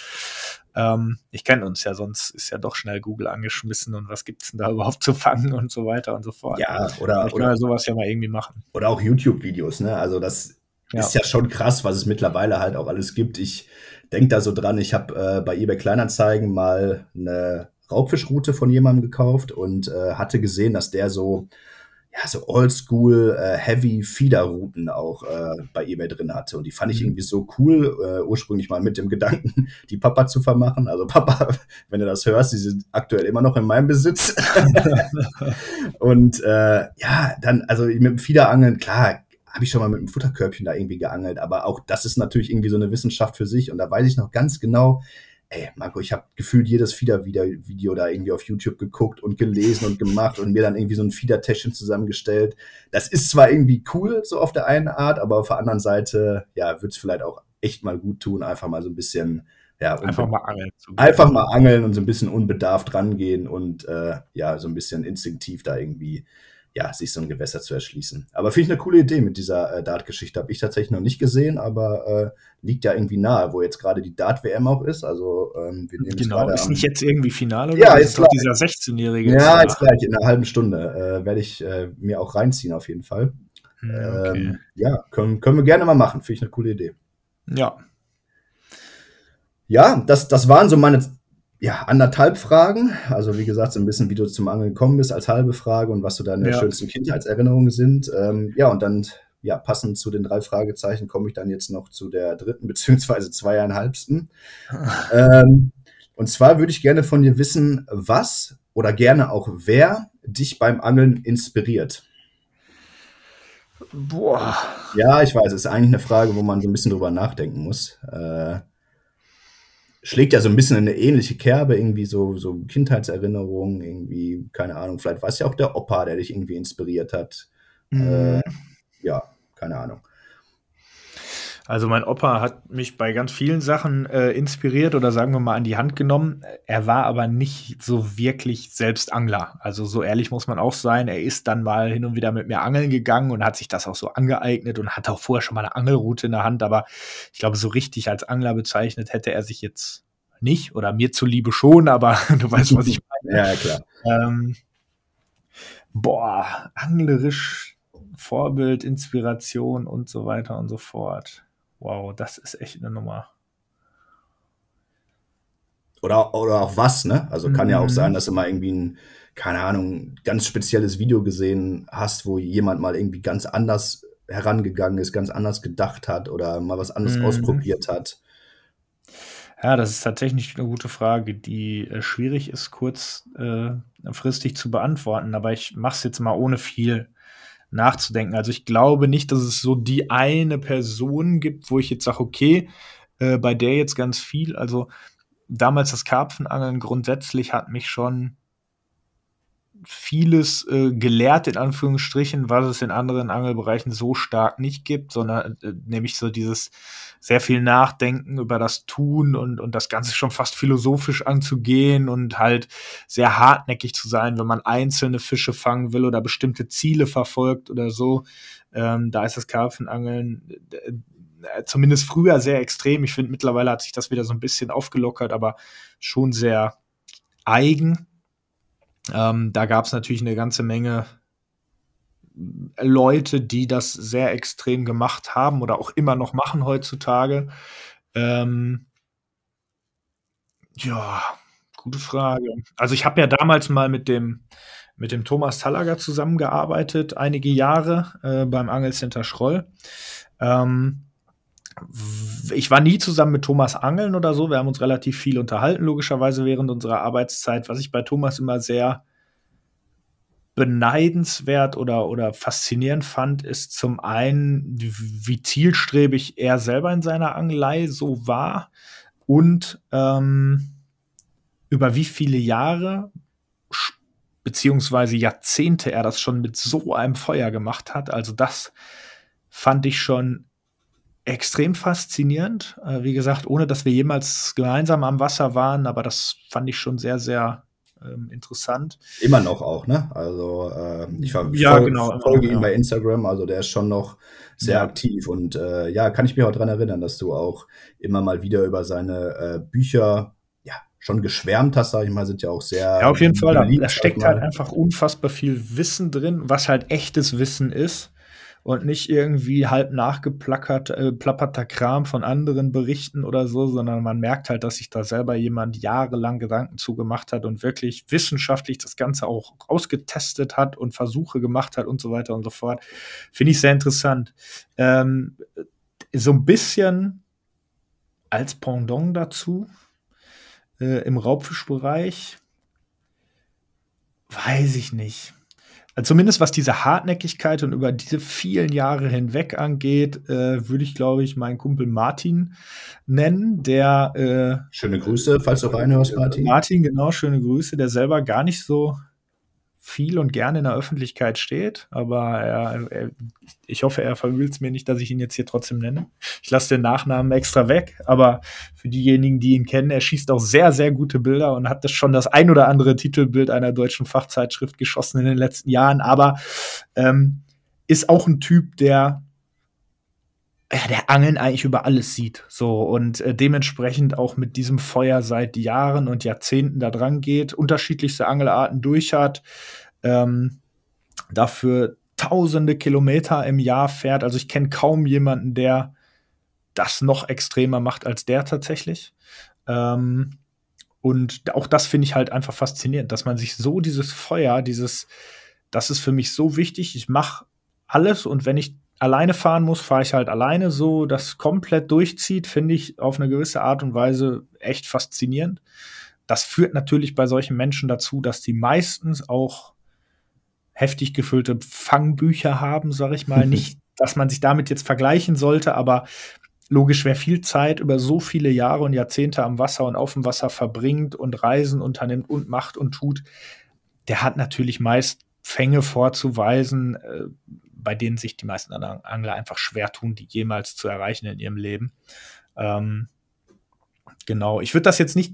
ähm, ich kenne uns ja, sonst ist ja doch schnell Google angeschmissen und was gibt es denn da überhaupt zu fangen und so weiter und so fort. Ja, oder, ich oder sowas ja mal irgendwie machen. Oder auch YouTube-Videos, ne? Also das ja. ist ja schon krass, was es mittlerweile halt auch alles gibt. Ich denke da so dran, ich habe äh, bei eBay Kleinanzeigen mal eine Raubfischroute von jemandem gekauft und äh, hatte gesehen, dass der so ja, so oldschool, äh, heavy Feeder-Routen auch äh, bei eBay drin hatte. Und die fand ich mhm. irgendwie so cool, äh, ursprünglich mal mit dem Gedanken, die Papa zu vermachen. Also Papa, wenn du das hörst, die sind aktuell immer noch in meinem Besitz. und äh, ja, dann, also mit dem Feeder-Angeln, klar, habe ich schon mal mit einem Futterkörbchen da irgendwie geangelt, aber auch das ist natürlich irgendwie so eine Wissenschaft für sich. Und da weiß ich noch ganz genau, ey, Marco, ich habe gefühlt jedes Fieder-Video da irgendwie auf YouTube geguckt und gelesen und gemacht und mir dann irgendwie so ein Fieder-Täschchen zusammengestellt. Das ist zwar irgendwie cool, so auf der einen Art, aber auf der anderen Seite, ja, würde es vielleicht auch echt mal gut tun, einfach mal so ein bisschen, ja, einfach mal angeln. Einfach mal angeln und so ein bisschen unbedarft rangehen und äh, ja, so ein bisschen instinktiv da irgendwie ja, sich so ein Gewässer zu erschließen. Aber finde ich eine coole Idee mit dieser äh, Dart-Geschichte. Habe ich tatsächlich noch nicht gesehen, aber äh, liegt ja irgendwie nahe, wo jetzt gerade die Dart-WM auch ist. Also ähm, wir nehmen Genau, ist nicht jetzt irgendwie Finale? Oder? Ja, jetzt doch dieser 16-Jährige. Ja, jetzt gleich, in einer halben Stunde äh, werde ich äh, mir auch reinziehen auf jeden Fall. Hm, okay. Ähm, ja, können, können wir gerne mal machen. Finde ich eine coole Idee. Ja. Ja, das, das waren so meine ja, anderthalb Fragen. Also wie gesagt, so ein bisschen, wie du zum Angeln gekommen bist als halbe Frage und was so deine ja. schönsten Kindheitserinnerungen sind. Ähm, ja, und dann, ja, passend zu den drei Fragezeichen komme ich dann jetzt noch zu der dritten beziehungsweise zweieinhalbsten. ähm, und zwar würde ich gerne von dir wissen, was oder gerne auch wer dich beim Angeln inspiriert. Boah. Ja, ich weiß, es ist eigentlich eine Frage, wo man so ein bisschen drüber nachdenken muss. Äh, schlägt ja so ein bisschen in eine ähnliche Kerbe, irgendwie so, so Kindheitserinnerungen, irgendwie, keine Ahnung, vielleicht war es ja auch der Opa, der dich irgendwie inspiriert hat. Mhm. Äh, ja, keine Ahnung. Also mein Opa hat mich bei ganz vielen Sachen äh, inspiriert oder sagen wir mal an die Hand genommen. Er war aber nicht so wirklich selbst Angler. Also so ehrlich muss man auch sein. Er ist dann mal hin und wieder mit mir angeln gegangen und hat sich das auch so angeeignet und hatte auch vorher schon mal eine Angelroute in der Hand. Aber ich glaube, so richtig als Angler bezeichnet hätte er sich jetzt nicht oder mir zuliebe schon, aber du weißt, was ich meine. Ja, klar. Ähm, boah, anglerisch Vorbild, Inspiration und so weiter und so fort. Wow, das ist echt eine Nummer. Oder, oder auch was, ne? Also kann mhm. ja auch mhm. sein, dass du mal irgendwie ein, keine Ahnung, ganz spezielles Video gesehen hast, wo jemand mal irgendwie ganz anders herangegangen ist, ganz anders gedacht hat oder mal was anderes mhm. ausprobiert hat. Ja, das ist tatsächlich eine gute Frage, die äh, schwierig ist, kurzfristig äh, zu beantworten. Aber ich mache es jetzt mal ohne viel nachzudenken. Also ich glaube nicht, dass es so die eine Person gibt, wo ich jetzt sage, okay, äh, bei der jetzt ganz viel. Also damals das Karpfenangeln grundsätzlich hat mich schon vieles äh, gelehrt, in Anführungsstrichen, was es in anderen Angelbereichen so stark nicht gibt, sondern äh, nämlich so dieses sehr viel Nachdenken über das Tun und, und das Ganze schon fast philosophisch anzugehen und halt sehr hartnäckig zu sein, wenn man einzelne Fische fangen will oder bestimmte Ziele verfolgt oder so. Ähm, da ist das Karpfenangeln äh, zumindest früher sehr extrem. Ich finde, mittlerweile hat sich das wieder so ein bisschen aufgelockert, aber schon sehr eigen ähm, da gab es natürlich eine ganze Menge Leute, die das sehr extrem gemacht haben oder auch immer noch machen heutzutage. Ähm, ja, gute Frage. Also ich habe ja damals mal mit dem, mit dem Thomas Tallager zusammengearbeitet, einige Jahre äh, beim Angelcenter Schroll. Ähm, ich war nie zusammen mit Thomas Angeln oder so. Wir haben uns relativ viel unterhalten, logischerweise während unserer Arbeitszeit. Was ich bei Thomas immer sehr beneidenswert oder, oder faszinierend fand, ist zum einen, wie zielstrebig er selber in seiner Angelei so war und ähm, über wie viele Jahre beziehungsweise Jahrzehnte er das schon mit so einem Feuer gemacht hat. Also das fand ich schon extrem faszinierend. Äh, wie gesagt, ohne dass wir jemals gemeinsam am Wasser waren, aber das fand ich schon sehr, sehr ähm, interessant. Immer noch auch, ne? Also äh, ich ver ja, folge, genau, folge ihm bei Instagram, also der ist schon noch sehr ja. aktiv und äh, ja, kann ich mich auch daran erinnern, dass du auch immer mal wieder über seine äh, Bücher ja schon geschwärmt hast, sag ich mal, sind ja auch sehr. Ja, auf jeden Fall. Da, da steckt halt einfach unfassbar viel Wissen drin, was halt echtes Wissen ist und nicht irgendwie halb nachgeplappert äh, plapperter Kram von anderen Berichten oder so, sondern man merkt halt, dass sich da selber jemand jahrelang Gedanken zugemacht hat und wirklich wissenschaftlich das Ganze auch ausgetestet hat und Versuche gemacht hat und so weiter und so fort. Finde ich sehr interessant. Ähm, so ein bisschen als Pendant dazu äh, im Raubfischbereich weiß ich nicht. Also zumindest was diese Hartnäckigkeit und über diese vielen Jahre hinweg angeht, äh, würde ich, glaube ich, meinen Kumpel Martin nennen, der äh, Schöne Grüße, falls du reinhörst, Martin. Martin, genau, schöne Grüße, der selber gar nicht so viel und gerne in der Öffentlichkeit steht, aber er, er, ich hoffe, er verwühlt es mir nicht, dass ich ihn jetzt hier trotzdem nenne. Ich lasse den Nachnamen extra weg, aber für diejenigen, die ihn kennen, er schießt auch sehr, sehr gute Bilder und hat das schon das ein oder andere Titelbild einer deutschen Fachzeitschrift geschossen in den letzten Jahren, aber ähm, ist auch ein Typ, der ja, der Angeln eigentlich über alles sieht. So und äh, dementsprechend auch mit diesem Feuer seit Jahren und Jahrzehnten da dran geht, unterschiedlichste Angelarten durch hat, ähm, dafür tausende Kilometer im Jahr fährt. Also ich kenne kaum jemanden, der das noch extremer macht als der tatsächlich. Ähm, und auch das finde ich halt einfach faszinierend, dass man sich so dieses Feuer, dieses, das ist für mich so wichtig. Ich mache alles und wenn ich alleine fahren muss, fahre ich halt alleine so. Das komplett durchzieht, finde ich auf eine gewisse Art und Weise echt faszinierend. Das führt natürlich bei solchen Menschen dazu, dass die meistens auch heftig gefüllte Fangbücher haben, sage ich mal. Nicht, dass man sich damit jetzt vergleichen sollte, aber logisch, wer viel Zeit über so viele Jahre und Jahrzehnte am Wasser und auf dem Wasser verbringt und Reisen unternimmt und macht und tut, der hat natürlich meist Fänge vorzuweisen, äh, bei denen sich die meisten anderen Angler einfach schwer tun, die jemals zu erreichen in ihrem Leben. Ähm, genau, ich würde das jetzt nicht,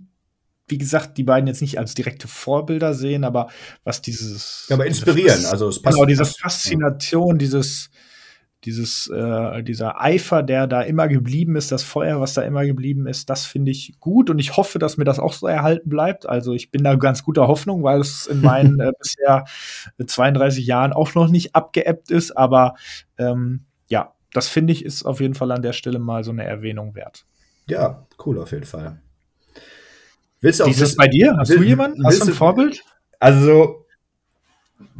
wie gesagt, die beiden jetzt nicht als direkte Vorbilder sehen, aber was dieses. Ja, aber inspirieren, also es passt. Genau, diese Faszination, dieses dieses, äh, dieser Eifer, der da immer geblieben ist, das Feuer, was da immer geblieben ist, das finde ich gut und ich hoffe, dass mir das auch so erhalten bleibt. Also ich bin da ganz guter Hoffnung, weil es in meinen äh, bisher 32 Jahren auch noch nicht abgeebbt ist, aber ähm, ja, das finde ich ist auf jeden Fall an der Stelle mal so eine Erwähnung wert. Ja, cool auf jeden Fall. Willst du auch Dieses bei dir? Hast will, du jemanden? Hast du ein Vorbild? Also,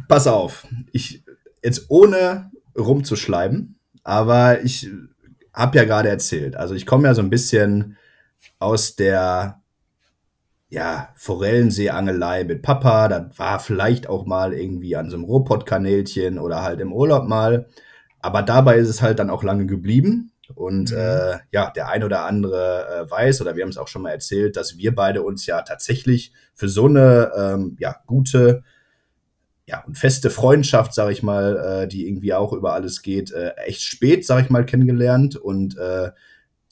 pass auf. Ich, jetzt ohne rumzuschleiben. Aber ich habe ja gerade erzählt, also ich komme ja so ein bisschen aus der ja, Forellenseeangelei mit Papa. Das war vielleicht auch mal irgendwie an so einem Robot-Kanälchen oder halt im Urlaub mal. Aber dabei ist es halt dann auch lange geblieben. Und mhm. äh, ja, der ein oder andere äh, weiß, oder wir haben es auch schon mal erzählt, dass wir beide uns ja tatsächlich für so eine ähm, ja, gute ja, und feste Freundschaft, sag ich mal, äh, die irgendwie auch über alles geht, äh, echt spät, sag ich mal, kennengelernt. Und äh,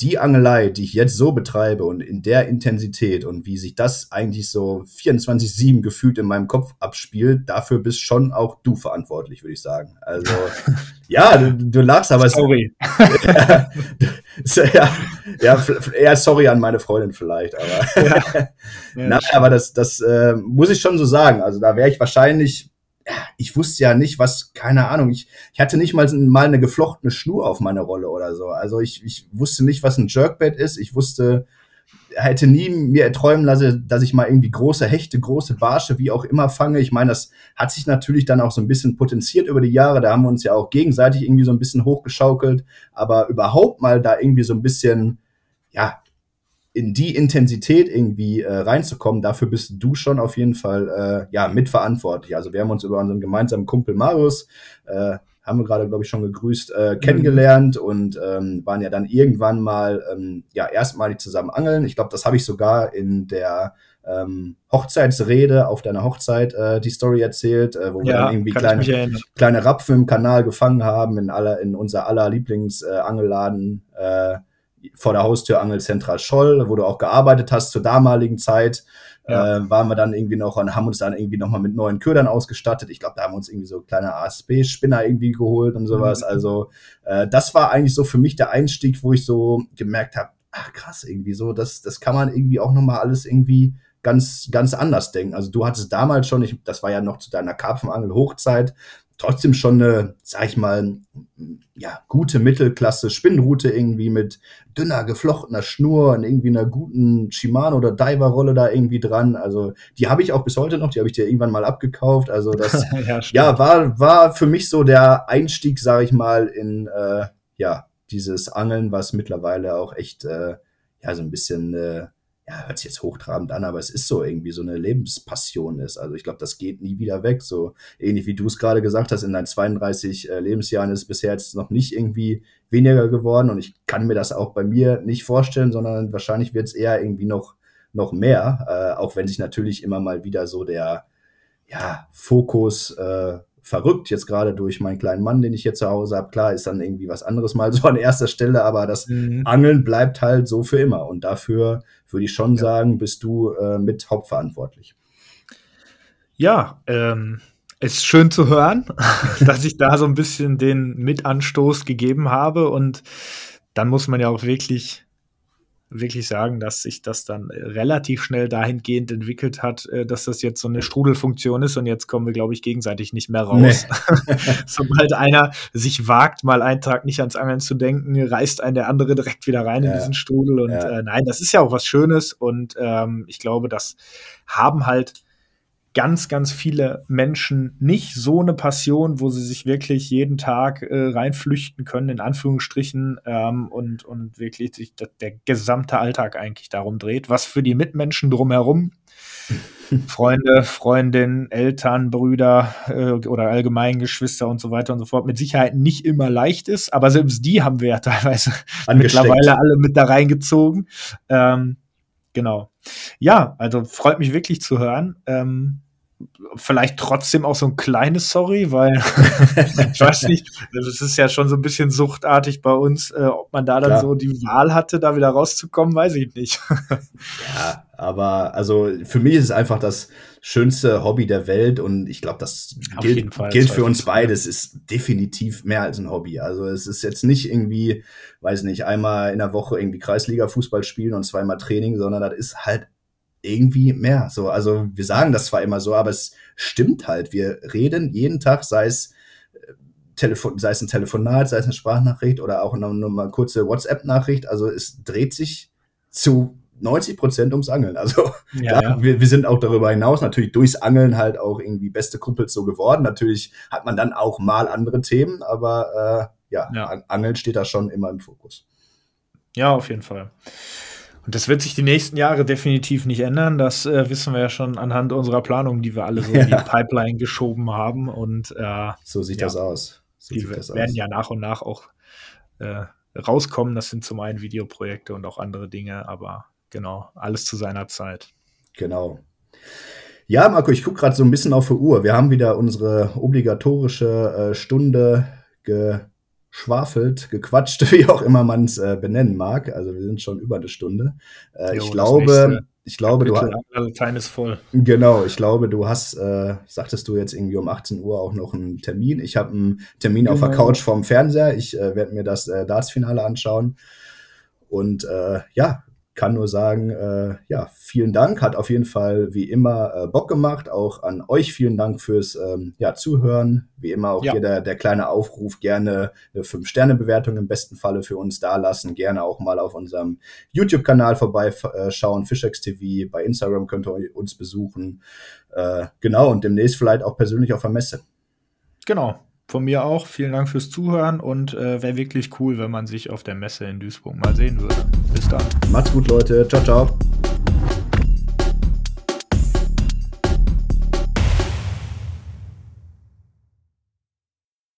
die Angelei, die ich jetzt so betreibe und in der Intensität und wie sich das eigentlich so 24-7 gefühlt in meinem Kopf abspielt, dafür bist schon auch du verantwortlich, würde ich sagen. Also, ja, du, du lachst, aber sorry. Ja, ja, eher sorry an meine Freundin vielleicht, aber, ja. ja Nein, aber das, das äh, muss ich schon so sagen. Also da wäre ich wahrscheinlich ich wusste ja nicht, was, keine Ahnung, ich, ich hatte nicht mal, mal eine geflochtene Schnur auf meine Rolle oder so. Also ich, ich wusste nicht, was ein Jerkbait ist. Ich wusste, hätte nie mir erträumen lassen, dass ich mal irgendwie große Hechte, große Barsche, wie auch immer fange. Ich meine, das hat sich natürlich dann auch so ein bisschen potenziert über die Jahre. Da haben wir uns ja auch gegenseitig irgendwie so ein bisschen hochgeschaukelt. Aber überhaupt mal da irgendwie so ein bisschen, ja, in die Intensität irgendwie äh, reinzukommen, dafür bist du schon auf jeden Fall äh, ja mitverantwortlich. Also wir haben uns über unseren gemeinsamen Kumpel Marius, äh, haben wir gerade glaube ich schon gegrüßt, äh, mhm. kennengelernt und ähm, waren ja dann irgendwann mal ähm, ja erstmalig zusammen angeln. Ich glaube, das habe ich sogar in der ähm, Hochzeitsrede auf deiner Hochzeit äh, die Story erzählt, äh, wo ja, wir dann irgendwie kleine, kleine Rapfen im Kanal gefangen haben in aller in unser aller Lieblingsangelladen. Äh, äh, vor der Haustür Angel Central Scholl, wo du auch gearbeitet hast zur damaligen Zeit. Ja. Äh, waren wir dann irgendwie noch und haben uns dann irgendwie nochmal mit neuen Ködern ausgestattet. Ich glaube, da haben wir uns irgendwie so kleine ASB-Spinner irgendwie geholt und sowas. Mhm. Also äh, das war eigentlich so für mich der Einstieg, wo ich so gemerkt habe, ach krass, irgendwie so, das, das kann man irgendwie auch nochmal alles irgendwie ganz, ganz anders denken. Also du hattest damals schon, ich, das war ja noch zu deiner Karpfenangel-Hochzeit, trotzdem schon eine, sag ich mal, ja, gute Mittelklasse Spinnroute irgendwie mit dünner geflochtener Schnur und irgendwie einer guten Shimano oder Diver Rolle da irgendwie dran. Also, die habe ich auch bis heute noch, die habe ich dir irgendwann mal abgekauft. Also, das ja, ja, war war für mich so der Einstieg, sag ich mal, in äh, ja, dieses Angeln, was mittlerweile auch echt äh, ja so ein bisschen äh, ja, hört sich jetzt hochtrabend an, aber es ist so irgendwie so eine Lebenspassion ist. Also ich glaube, das geht nie wieder weg. So ähnlich wie du es gerade gesagt hast, in deinen 32 äh, Lebensjahren ist es bisher jetzt noch nicht irgendwie weniger geworden und ich kann mir das auch bei mir nicht vorstellen, sondern wahrscheinlich wird es eher irgendwie noch, noch mehr, äh, auch wenn sich natürlich immer mal wieder so der ja, Fokus äh, verrückt, jetzt gerade durch meinen kleinen Mann, den ich hier zu Hause habe. Klar, ist dann irgendwie was anderes mal so an erster Stelle, aber das mhm. Angeln bleibt halt so für immer. Und dafür würde ich schon ja. sagen, bist du äh, mit hauptverantwortlich. Ja, ähm, ist schön zu hören, dass ich da so ein bisschen den Mitanstoß gegeben habe. Und dann muss man ja auch wirklich wirklich sagen, dass sich das dann äh, relativ schnell dahingehend entwickelt hat, äh, dass das jetzt so eine Strudelfunktion ist und jetzt kommen wir, glaube ich, gegenseitig nicht mehr raus. Nee. Sobald einer sich wagt, mal einen Tag nicht ans Angeln zu denken, reißt einen der andere direkt wieder rein ja. in diesen Strudel. Und ja. äh, nein, das ist ja auch was Schönes und ähm, ich glaube, das haben halt ganz, ganz viele Menschen nicht so eine Passion, wo sie sich wirklich jeden Tag äh, reinflüchten können, in Anführungsstrichen, ähm, und, und wirklich sich der gesamte Alltag eigentlich darum dreht, was für die Mitmenschen drumherum, Freunde, Freundinnen, Eltern, Brüder äh, oder allgemein Geschwister und so weiter und so fort, mit Sicherheit nicht immer leicht ist, aber selbst die haben wir ja teilweise mittlerweile alle mit da reingezogen. Ähm, genau. Ja, also freut mich wirklich zu hören. Ähm, vielleicht trotzdem auch so ein kleines Sorry, weil ich weiß nicht, das ist ja schon so ein bisschen suchtartig bei uns, äh, ob man da dann Klar. so die Wahl hatte, da wieder rauszukommen, weiß ich nicht. ja, aber also für mich ist es einfach das schönste Hobby der Welt und ich glaube, das Auf gilt, Fall, gilt für uns beides, ist definitiv mehr als ein Hobby. Also es ist jetzt nicht irgendwie, weiß nicht, einmal in der Woche irgendwie Kreisliga Fußball spielen und zweimal Training, sondern das ist halt irgendwie mehr. So, also wir sagen das zwar immer so, aber es stimmt halt. Wir reden jeden Tag, sei es äh, Telefon, sei es ein Telefonat, sei es eine Sprachnachricht oder auch nur, nur mal kurze WhatsApp-Nachricht. Also es dreht sich zu 90 Prozent ums Angeln. Also ja, klar, ja. Wir, wir sind auch darüber hinaus natürlich durchs Angeln halt auch irgendwie beste Kumpels so geworden. Natürlich hat man dann auch mal andere Themen, aber äh, ja, ja. Angeln steht da schon immer im Fokus. Ja, auf jeden Fall. Und das wird sich die nächsten Jahre definitiv nicht ändern. Das äh, wissen wir ja schon anhand unserer Planung, die wir alle so ja. in die Pipeline geschoben haben. Und äh, so sieht ja, das aus. So die das werden aus. ja nach und nach auch äh, rauskommen. Das sind zum einen Videoprojekte und auch andere Dinge, aber genau, alles zu seiner Zeit. Genau. Ja, Marco, ich gucke gerade so ein bisschen auf die Uhr. Wir haben wieder unsere obligatorische äh, Stunde ge geschwafelt, gequatscht, wie auch immer man es äh, benennen mag. Also wir sind schon über eine Stunde. Äh, jo, ich glaube, ich glaube, du hast. ist voll. Genau, ich glaube, du hast, äh, sagtest du jetzt irgendwie um 18 Uhr auch noch einen Termin. Ich habe einen Termin genau. auf der genau. Couch vorm Fernseher. Ich äh, werde mir das äh, Darts-Finale anschauen. Und äh, ja, kann nur sagen, äh, ja, vielen Dank. Hat auf jeden Fall wie immer äh, Bock gemacht. Auch an euch vielen Dank fürs ähm, ja, Zuhören. Wie immer auch ja. hier der, der kleine Aufruf, gerne eine 5-Sterne-Bewertung im besten Falle für uns dalassen. Gerne auch mal auf unserem YouTube-Kanal vorbeischauen, äh, Fischex TV. Bei Instagram könnt ihr uns besuchen. Äh, genau, und demnächst vielleicht auch persönlich auf der Messe. Genau, von mir auch. Vielen Dank fürs Zuhören und äh, wäre wirklich cool, wenn man sich auf der Messe in Duisburg mal sehen würde. Bis dann. Macht's gut, Leute. Ciao, ciao.